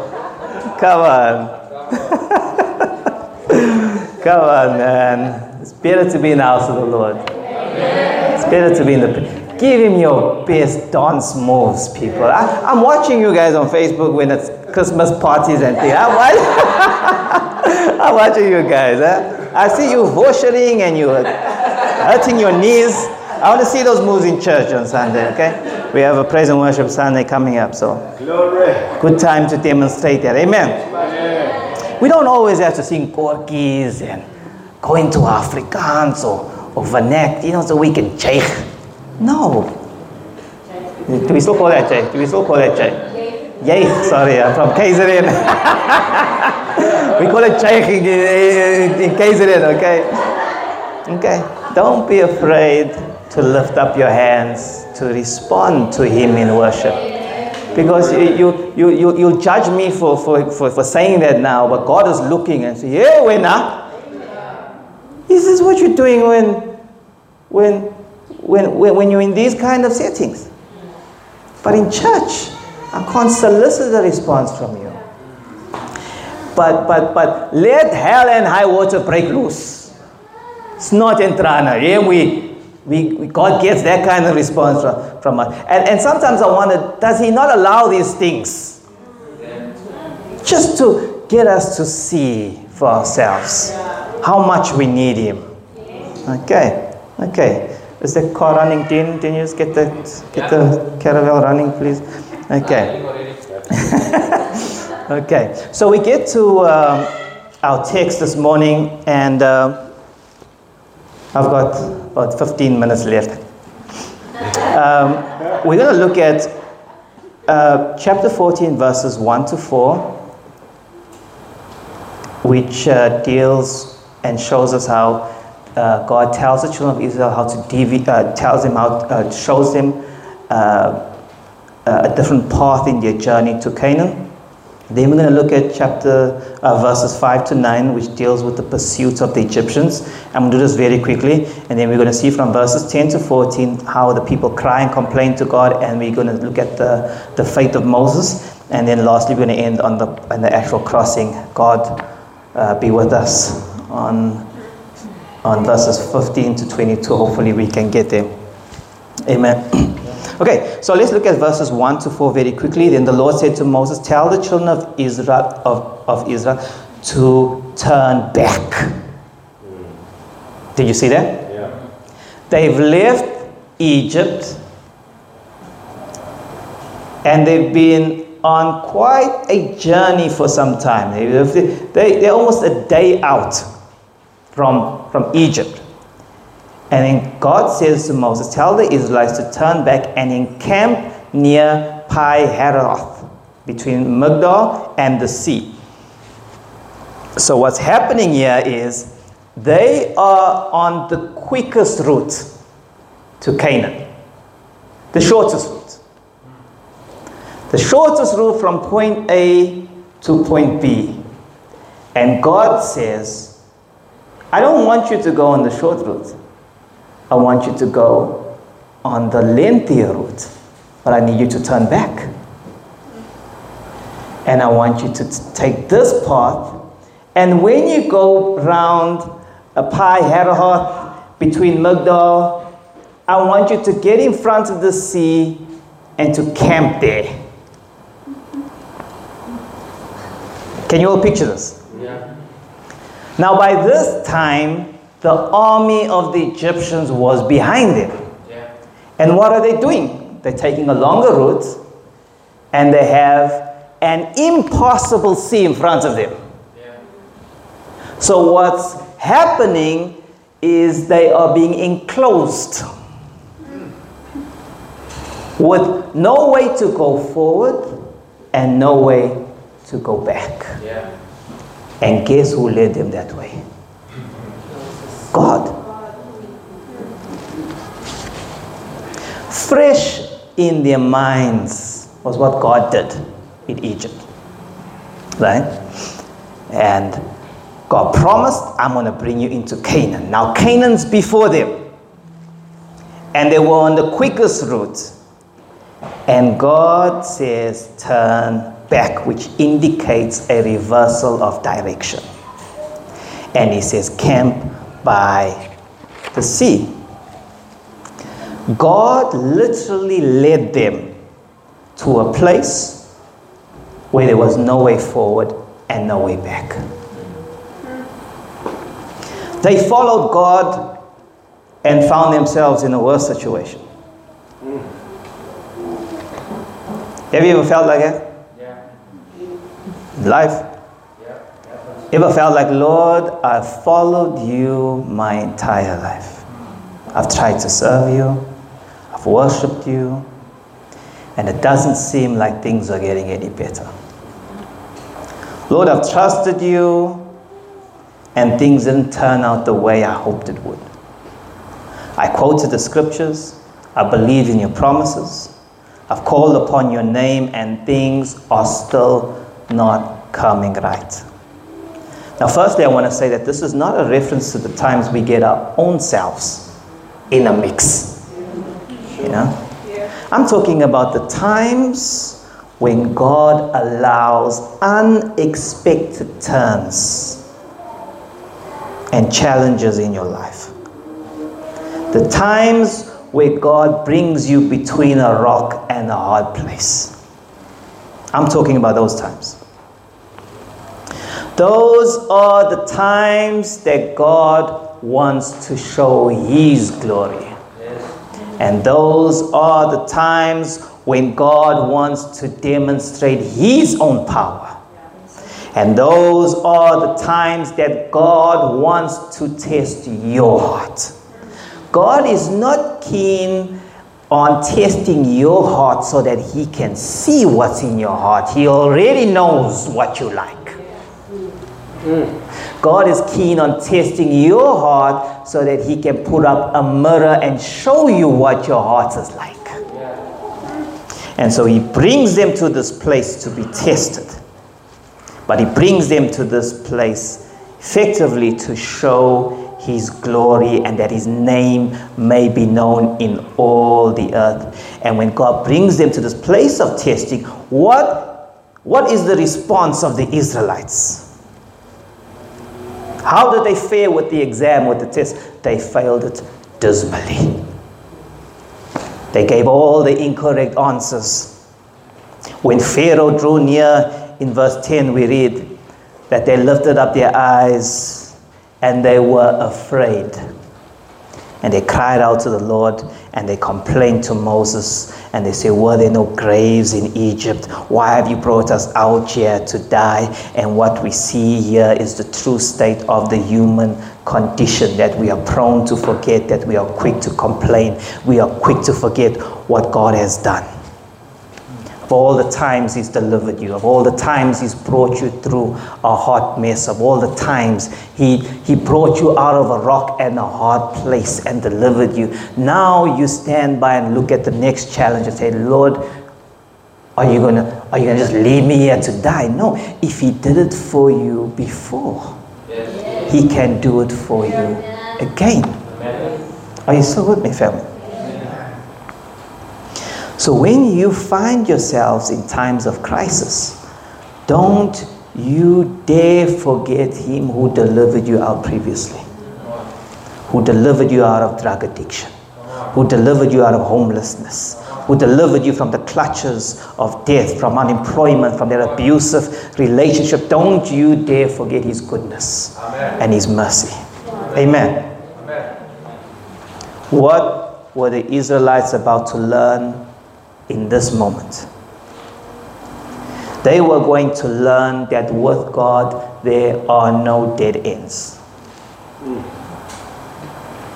Come on. Come on, man. It's better to be in the house of the Lord. It's better to be in the. Give him your best dance moves, people. I, am watching you guys on Facebook when it's Christmas parties and things. I'm, watching, I'm watching you guys. Huh? I see you voshering and you're hurting your knees. I want to see those moves in church on Sunday, okay? We have a praise and worship Sunday coming up, so Glory. good time to demonstrate that. Amen. We don't always have to sing koortjies and go into Afrikaans or, or Vanek, you know, so we can check. No. Do we still call that jig? Do we still call that jig? Yay, sorry, I'm from KZN. we call it jig in, KZN, okay? Okay, don't be afraid to lift up your hands to respond to Him in worship. Because you, you, you, you, judge me for, for, for, for saying that now, but God is looking and say, Yeah, when now? This is what you're doing when, when, when, when, when you're in these kind of settings. But in church, I can't solicit a response from you. But, but, but let hell and high water break loose. It's not entrana. Yeah, we, we, we, God gets that kind of response from, from us. And, and sometimes I wonder, does He not allow these things? Just to get us to see for ourselves how much we need Him. Okay, okay. Is the car running, Dean? Can you get the, get the caravel running, please? Okay. okay, so we get to um, our text this morning, and uh, I've got about 15 minutes left. Um, we're going to look at uh, chapter 14, verses 1 to 4, which uh, deals and shows us how uh, God tells the children of Israel how to devi- uh, tells them how, uh, shows them uh, a different path in their journey to Canaan. Then we're going to look at chapter uh, verses 5 to 9, which deals with the pursuit of the Egyptians. I'm going to do this very quickly. And then we're going to see from verses 10 to 14 how the people cry and complain to God. And we're going to look at the, the fate of Moses. And then lastly, we're going to end on the, on the actual crossing. God uh, be with us on, on verses 15 to 22. Hopefully, we can get there. Amen. Okay, so let's look at verses 1 to 4 very quickly. Then the Lord said to Moses, Tell the children of Israel of, of Israel to turn back. Did you see that? Yeah. They've left Egypt and they've been on quite a journey for some time. They, they, they're almost a day out from, from Egypt. And then God says to Moses, Tell the Israelites to turn back and encamp near Pi Hahiroth, between Migdol and the sea. So, what's happening here is they are on the quickest route to Canaan, the shortest route. The shortest route from point A to point B. And God says, I don't want you to go on the short route. I want you to go on the lengthier route, but I need you to turn back. And I want you to t- take this path, and when you go round a Pi Hahiroth between Migdol, I want you to get in front of the sea and to camp there. Can you all picture this? Yeah. Now, by this time, the army of the Egyptians was behind them. Yeah. And what are they doing? They're taking a longer route and they have an impossible sea in front of them. Yeah. So, what's happening is they are being enclosed with no way to go forward and no way to go back. Yeah. And guess who led them that way? God. Fresh in their minds was what God did in Egypt. Right? And God promised, I'm going to bring you into Canaan. Now, Canaan's before them. And they were on the quickest route. And God says, turn back, which indicates a reversal of direction. And He says, camp by the sea. God literally led them to a place where there was no way forward and no way back. They followed God and found themselves in a worse situation. Have you ever felt like that? Yeah. Life? Ever felt like, Lord, I've followed you my entire life. I've tried to serve you, I've worshipped you, and it doesn't seem like things are getting any better. Lord, I've trusted you, and things didn't turn out the way I hoped it would. I quoted the scriptures, I believe in your promises, I've called upon your name, and things are still not coming right. Now, firstly, I want to say that this is not a reference to the times we get our own selves in a mix. You know? I'm talking about the times when God allows unexpected turns and challenges in your life. The times where God brings you between a rock and a hard place. I'm talking about those times. Those are the times that God wants to show His glory. And those are the times when God wants to demonstrate His own power. And those are the times that God wants to test your heart. God is not keen on testing your heart so that He can see what's in your heart. He already knows what you like. Mm. God is keen on testing your heart so that He can put up a mirror and show you what your heart is like. And so He brings them to this place to be tested. But He brings them to this place effectively to show his glory and that his name may be known in all the earth. And when God brings them to this place of testing, what, what is the response of the Israelites? How did they fare with the exam, with the test? They failed it dismally. They gave all the incorrect answers. When Pharaoh drew near, in verse 10, we read that they lifted up their eyes and they were afraid. And they cried out to the Lord and they complained to Moses and they say, Were there no graves in Egypt? Why have you brought us out here to die? And what we see here is the true state of the human condition that we are prone to forget, that we are quick to complain, we are quick to forget what God has done of all the times He's delivered you, of all the times He's brought you through a hot mess, of all the times He, he brought you out of a rock and a hard place and delivered you. Now you stand by and look at the next challenge and say, Lord, are you gonna are you gonna just leave me here to die? No. If he did it for you before, yes. he can do it for you again. Amen. Are you still with me, family? So when you find yourselves in times of crisis, don't you dare forget him who delivered you out previously, who delivered you out of drug addiction, who delivered you out of homelessness, who delivered you from the clutches of death, from unemployment, from that abusive relationship. Don't you dare forget his goodness Amen. and his mercy. Amen. Amen. What were the Israelites about to learn in this moment. They were going to learn that with God there are no dead ends.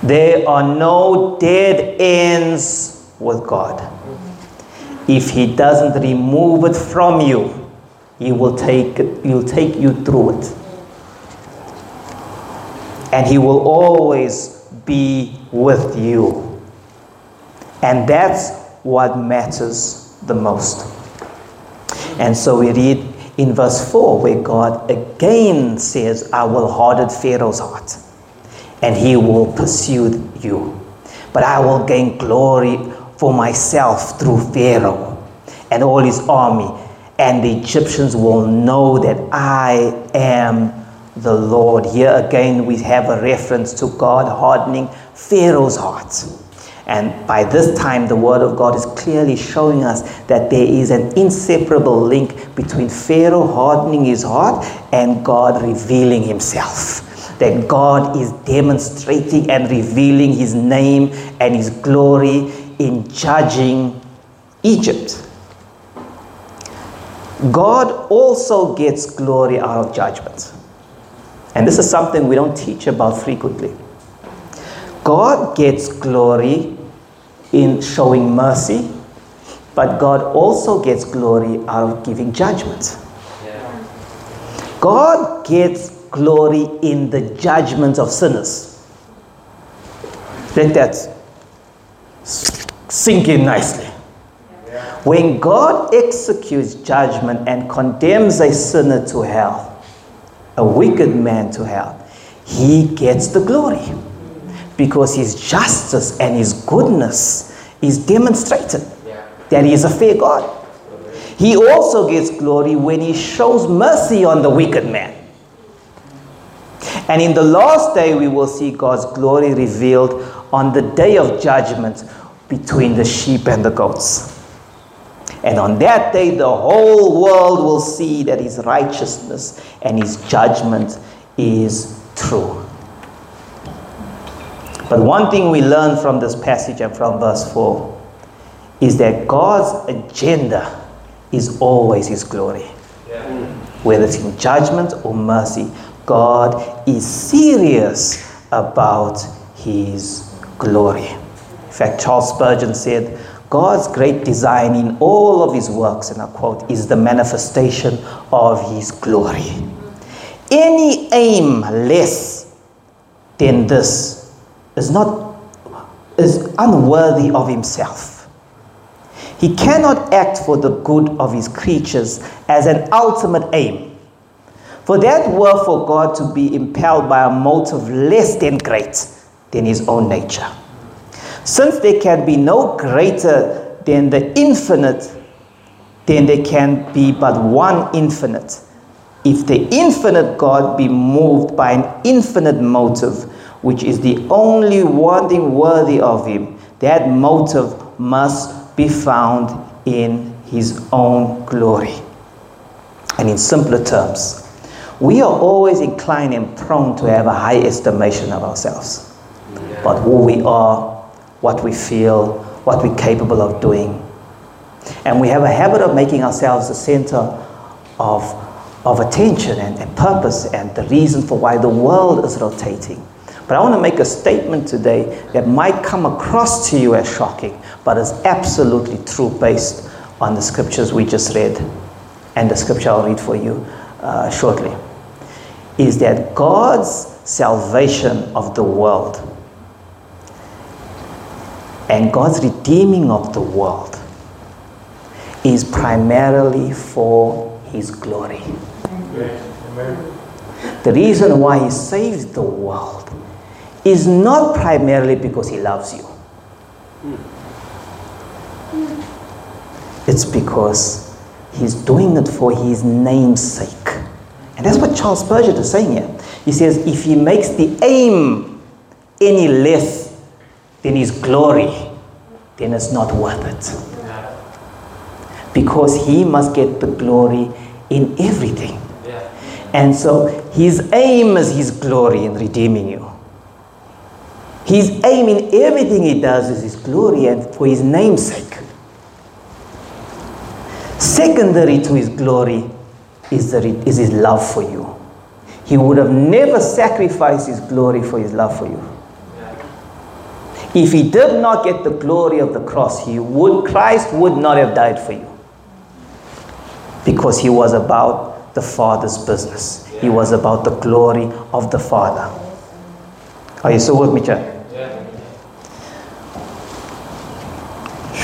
There are no dead ends with God. If He doesn't remove it from you, He will take, he'll take you through it. And He will always be with you. And that's what matters the most. And so we read in verse 4 where God again says, I will harden Pharaoh's heart and he will pursue you. But I will gain glory for myself through Pharaoh and all his army. And the Egyptians will know that I am the Lord. Here again, we have a reference to God hardening Pharaoh's heart. And by this time, the Word of God is clearly showing us that there is an inseparable link between Pharaoh hardening his heart and God revealing himself. that God is demonstrating and revealing his name and his glory in judging Egypt. God also gets glory out of judgment. And this is something we don't teach about frequently. God gets glory in showing mercy, but God also gets glory out of giving judgment. God gets glory in the judgment of sinners. Let that sink in nicely. When God executes judgment and condemns a sinner to hell, a wicked man to hell, he gets the glory because his justice and his goodness is demonstrated that he is a fair God. He also gets glory when he shows mercy on the wicked man. And in the last day, we will see God's glory revealed on the day of judgment between the sheep and the goats. And on that day, the whole world will see that his righteousness and his judgment is true. But one thing we learn from this passage and from verse 4 is that God's agenda is always his glory. Yeah. Whether it's in judgment or mercy, God is serious about his glory. In fact, Charles Spurgeon said, God's great design in all of his works, and I quote, is the manifestation of his glory. Any aim less than this is not is unworthy of himself. He cannot act for the good of his creatures as an ultimate aim. For that were for God to be impelled by a motive less than great than his own nature. Since there can be no greater than the infinite, then there can be but one infinite. If the infinite God be moved by an infinite motive, which is the only one thing worthy of him, that motive must be found in his own glory. And in simpler terms, we are always inclined and prone to have a high estimation of ourselves. But who we are, what we feel, what we're capable of doing. And we have a habit of making ourselves the center of, of attention and, and purpose and the reason for why the world is rotating. But I want to make a statement today that might come across to you as shocking, but is absolutely true based on the scriptures we just read and the scripture I'll read for you uh, shortly. Is that God's salvation of the world and God's redeeming of the world is primarily for His glory. Amen. The reason why He saves the world is not primarily because He loves you, it's because He's doing it for His name's sake. And that's what Charles Spurgeon is saying here. He says, if He makes the aim any less then His glory, then it's not worth it. Because He must get the glory in everything. And so His aim is His glory in redeeming you. His aim in everything He does is His glory and for His name's sake. Secondary to His glory is, the, is His love for you. He would have never sacrificed His glory for His love for you. If he did not get the glory of the cross, he would Christ would not have died for you. Because he was about the Father's business. He was about the glory of the Father. Are you still with me, Chad?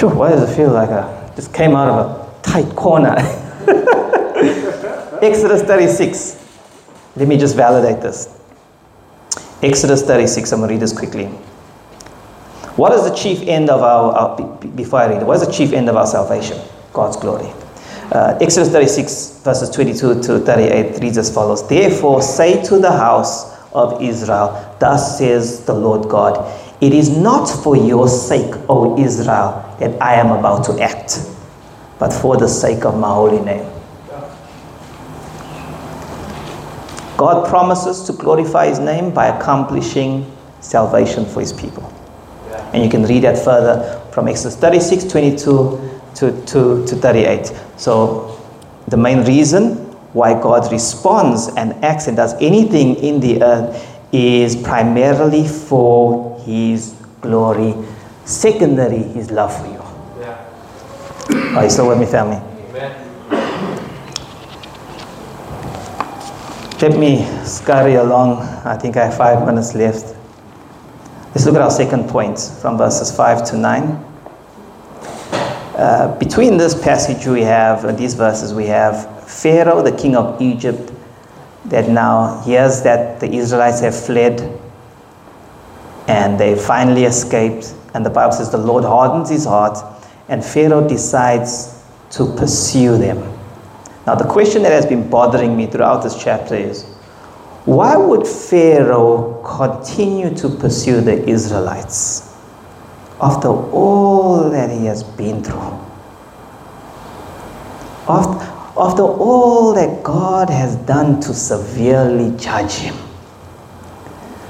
Sure, why does it feel like I just came out of a tight corner? Exodus 36. Let me just validate this. Exodus 36, I'm going to read this quickly. What is the chief end of our, our before I read it, what is the chief end of our salvation? God's glory. Uh, Exodus 36, verses 22 to 38 reads as follows Therefore, say to the house of Israel, Thus says the Lord God, It is not for your sake, O Israel, that I am about to act, but for the sake of my holy name. God promises to glorify his name by accomplishing salvation for his people. And you can read that further from Exodus 36, 22 to, to, to 38. So, the main reason why God responds and acts and does anything in the earth is primarily for His glory. Secondary, His love for you. Yeah. Are you still with me, family? Amen. Let me scurry along. I think I have five minutes left. Let's look at our second point from verses 5 to 9. Uh, between this passage we have, these verses, we have Pharaoh, the king of Egypt, that now hears that the Israelites have fled and they finally escaped. And the Bible says the Lord hardens his heart, and Pharaoh decides to pursue them. Now, the question that has been bothering me throughout this chapter is why would Pharaoh continue to pursue the Israelites after all that he has been through? After, after all that God has done to severely judge him,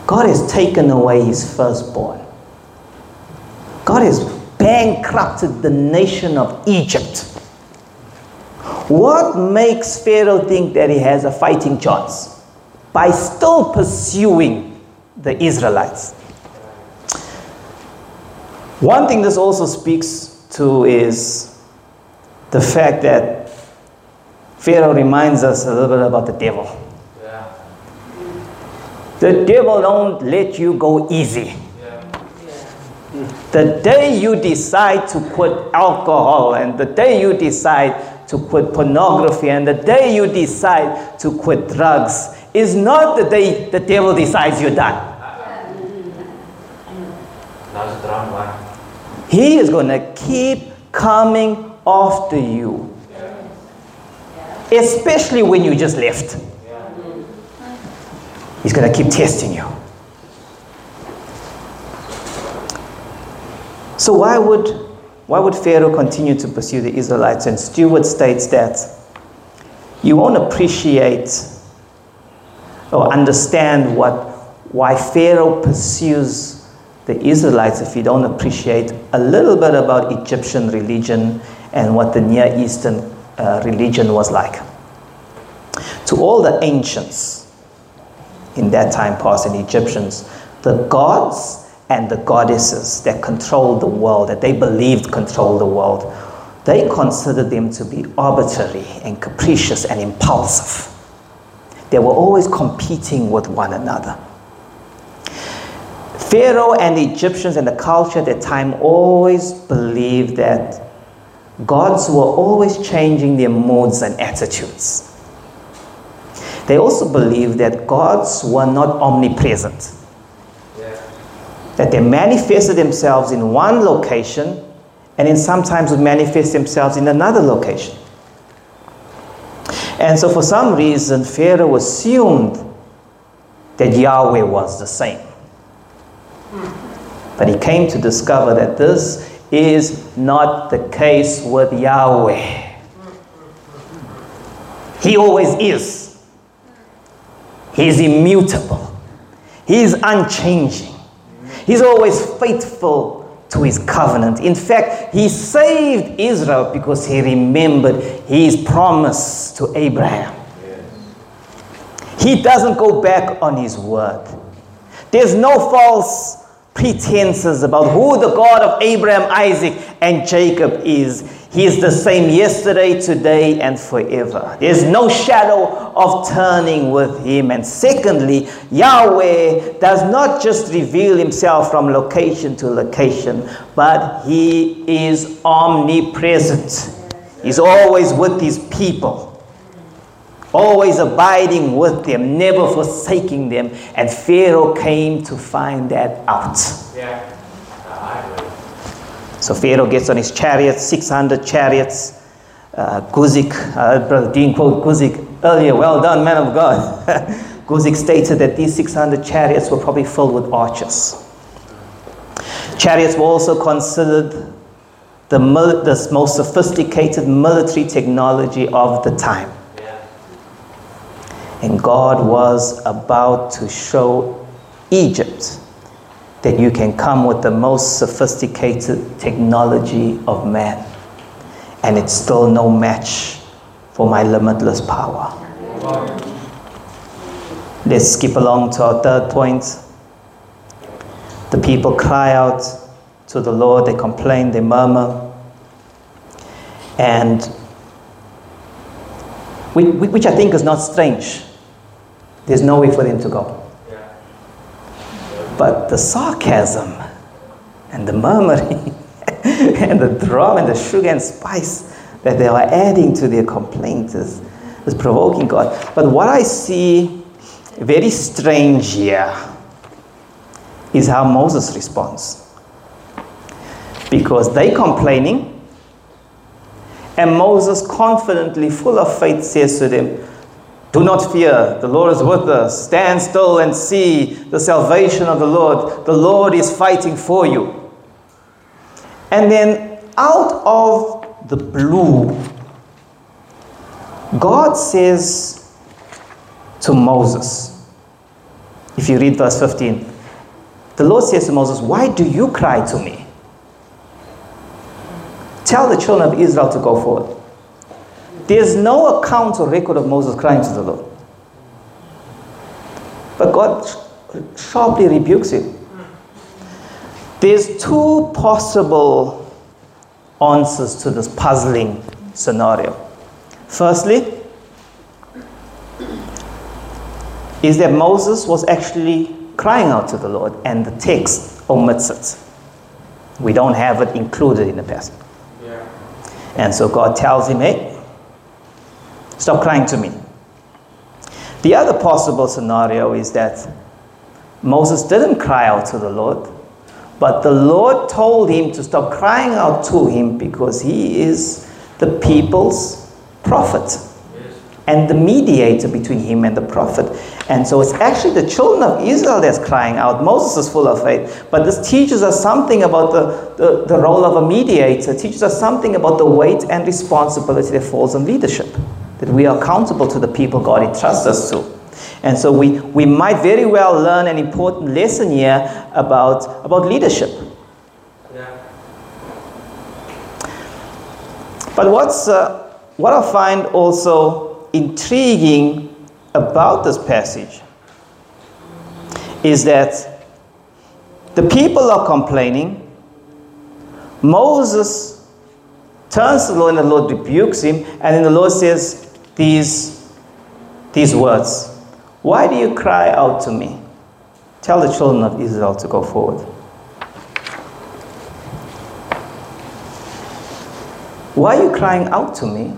God has taken away his firstborn. God has bankrupted the nation of Egypt. What makes Pharaoh think that he has a fighting chance? By still pursuing the Israelites. One thing this also speaks to is the fact that Pharaoh reminds us a little bit about the devil. Yeah. The devil don't let you go easy. The day you decide to quit alcohol and the day you decide to quit pornography and the day you decide to quit drugs is not the day the devil decides you're done. Now's the round one. He is going to keep coming after you, especially when you just left. He's going to keep testing you. So, why would, why would Pharaoh continue to pursue the Israelites? And Stuart states that you won't appreciate or understand what, why Pharaoh pursues the Israelites if you don't appreciate a little bit about Egyptian religion and what the Near Eastern uh, religion was like. To all the ancients in that time past, and Egyptians, the gods and the goddesses that controlled the world, that they believed controlled the world, they considered them to be arbitrary and capricious and impulsive. They were always competing with one another. Pharaoh and the Egyptians and the culture at that time always believed that gods were always changing their moods and attitudes. They also believed that gods were not omnipresent, that they manifested themselves in one location and then sometimes would manifest themselves in another location. And so, for some reason, Pharaoh assumed that Yahweh was the same. But he came to discover that this is not the case with Yahweh. He always is. He is immutable. He is unchanging. He's always faithful to his covenant. In fact, he saved Israel because he remembered his promise to Abraham. He doesn't go back on his word. There's no false pretenses about who the God of Abraham, Isaac, and Jacob is. He is the same yesterday, today, and forever. There's no shadow of turning with him. And secondly, Yahweh does not just reveal himself from location to location, but he is omnipresent. He's always with his people always abiding with them, never forsaking them. And Pharaoh came to find that out. Yeah. So Pharaoh gets on his chariots, 600 chariots. Uh, Guzik, uh, Brother Dean quoted Guzik earlier, well done, man of God. Guzik stated that these 600 chariots were probably filled with archers. Chariots were also considered the, mil- the most sophisticated military technology of the time. And God was about to show Egypt that you can come with the most sophisticated technology of man, and it's still no match for my limitless power. Let's skip along to our third point. The people cry out to the Lord, they complain, they murmur, and which I think is not strange. There's no way for them to go. But the sarcasm and the murmuring and the drum and the sugar and spice that they are adding to their complaint is, is provoking God. But what I see very strange here is how Moses responds. Because they complaining, and Moses confidently, full of faith, says to them, do not fear, the Lord is with us. Stand still and see the salvation of the Lord. The Lord is fighting for you. And then, out of the blue, God says to Moses, if you read verse 15, the Lord says to Moses, Why do you cry to me? Tell the children of Israel to go forward. There's no account or record of Moses crying to the Lord. But God sharply rebukes him. There's two possible answers to this puzzling scenario. Firstly, is that Moses was actually crying out to the Lord, and the text omits it. We don't have it included in the passage. Yeah. And so God tells him, hey, Stop crying to me. The other possible scenario is that Moses didn't cry out to the Lord, but the Lord told him to stop crying out to him because he is the people's prophet and the mediator between him and the prophet. And so it's actually the children of Israel that's crying out. Moses is full of faith. But this teaches us something about the, the, the role of a mediator, it teaches us something about the weight and responsibility that falls on leadership that we are accountable to the people God entrusts us to. And so we, we might very well learn an important lesson here about, about leadership. Yeah. But what's, uh, what I find also intriguing about this passage is that the people are complaining. Moses turns to the Lord and the Lord rebukes him, and then the Lord says, these, these words Why do you cry out to me? Tell the children of Israel to go forward. Why are you crying out to me?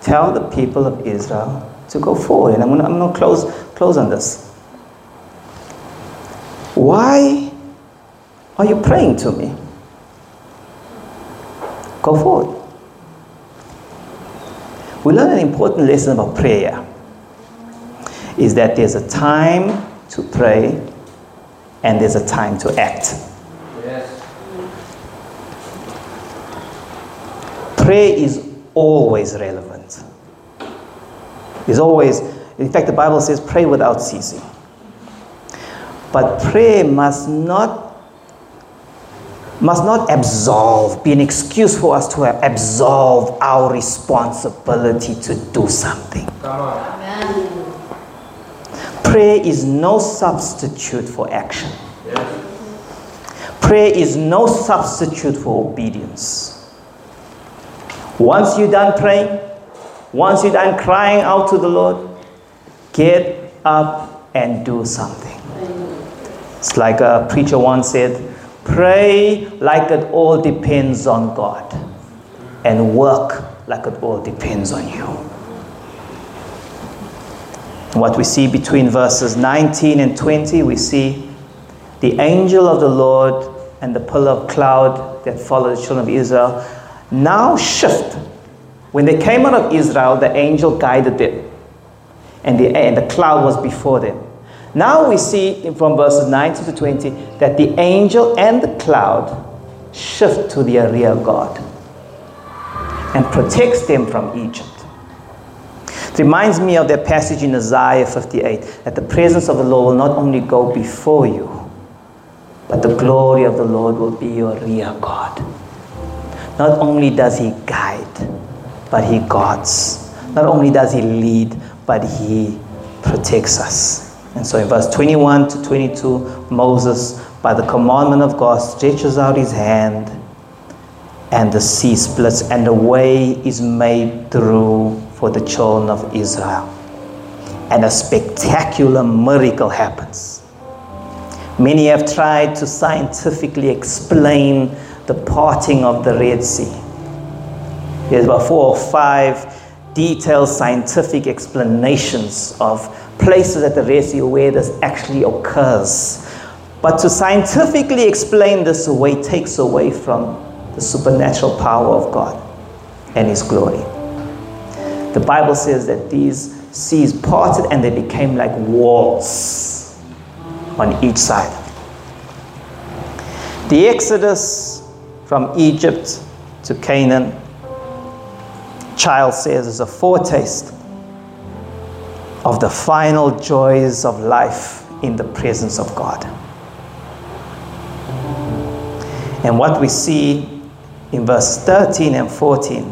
Tell the people of Israel to go forward. And I'm going to, close, close on this. Why are you praying to me? Go forward we learn an important lesson about prayer is that there's a time to pray and there's a time to act. Yes. Prayer is always relevant. It's always, in fact, the Bible says, pray without ceasing. But prayer must not must not absolve, be an excuse for us to absolve our responsibility to do something. Amen. Prayer is no substitute for action. Yes. Prayer is no substitute for obedience. Once you're done praying, once you're done crying out to the Lord, get up and do something. It's like a preacher once said, Pray like it all depends on God, and work like it all depends on you. What we see between verses 19 and 20, we see the angel of the Lord and the pillar of cloud that followed the children of Israel now shift. When they came out of Israel, the angel guided them, and the, and the cloud was before them. Now we see from verses 19 to 20 that the angel and the cloud shift to their rear God and protects them from Egypt. It reminds me of that passage in Isaiah 58 that the presence of the Lord will not only go before you, but the glory of the Lord will be your rear guard. Not only does He guide, but He guards. Not only does He lead, but He protects us. And so in verse 21 to 22, Moses, by the commandment of God, stretches out his hand, and the sea splits, and a way is made through for the children of Israel. And a spectacular miracle happens. Many have tried to scientifically explain the parting of the Red Sea. There's about four or five detailed scientific explanations of places at the Sea where this actually occurs. But to scientifically explain this away takes away from the supernatural power of God and His glory. The Bible says that these seas parted and they became like walls on each side. The Exodus from Egypt to Canaan, Childs says, is a foretaste of the final joys of life in the presence of God. And what we see in verse 13 and 14,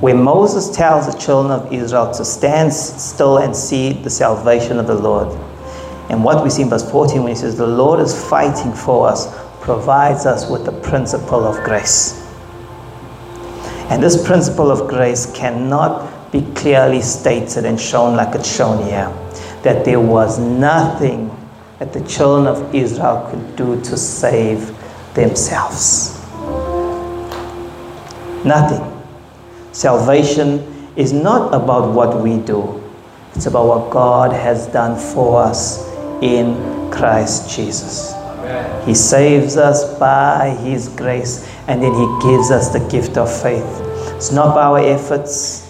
where Moses tells the children of Israel to stand still and see the salvation of the Lord. And what we see in verse 14 when he says, The Lord is fighting for us, provides us with the principle of grace. And this principle of grace cannot be clearly stated and shown like it's shown here. That there was nothing that the children of Israel could do to save themselves. Nothing. Salvation is not about what we do, it's about what God has done for us in Christ Jesus. Amen. He saves us by His grace and then He gives us the gift of faith. It's not by our efforts,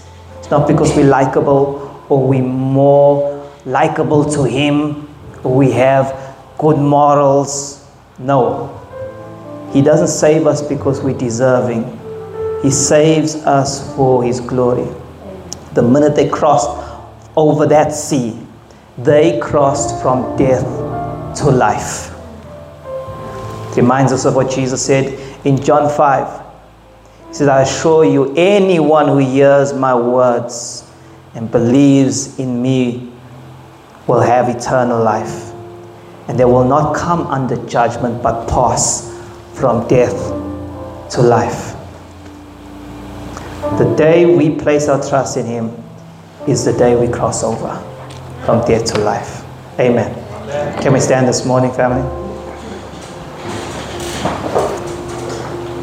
it's not because we're likable or we're more likable to Him or we have good morals. No. He doesn't save us because we're deserving, He saves us for His glory. The minute they crossed over that sea, they crossed from death to life. It reminds us of what Jesus said in John 5. He says, I assure you, anyone who hears my words and believes in me will have eternal life. And they will not come under judgment, but pass from death to life. The day we place our trust in Him is the day we cross over from death to life. Amen. Can we stand this morning, family?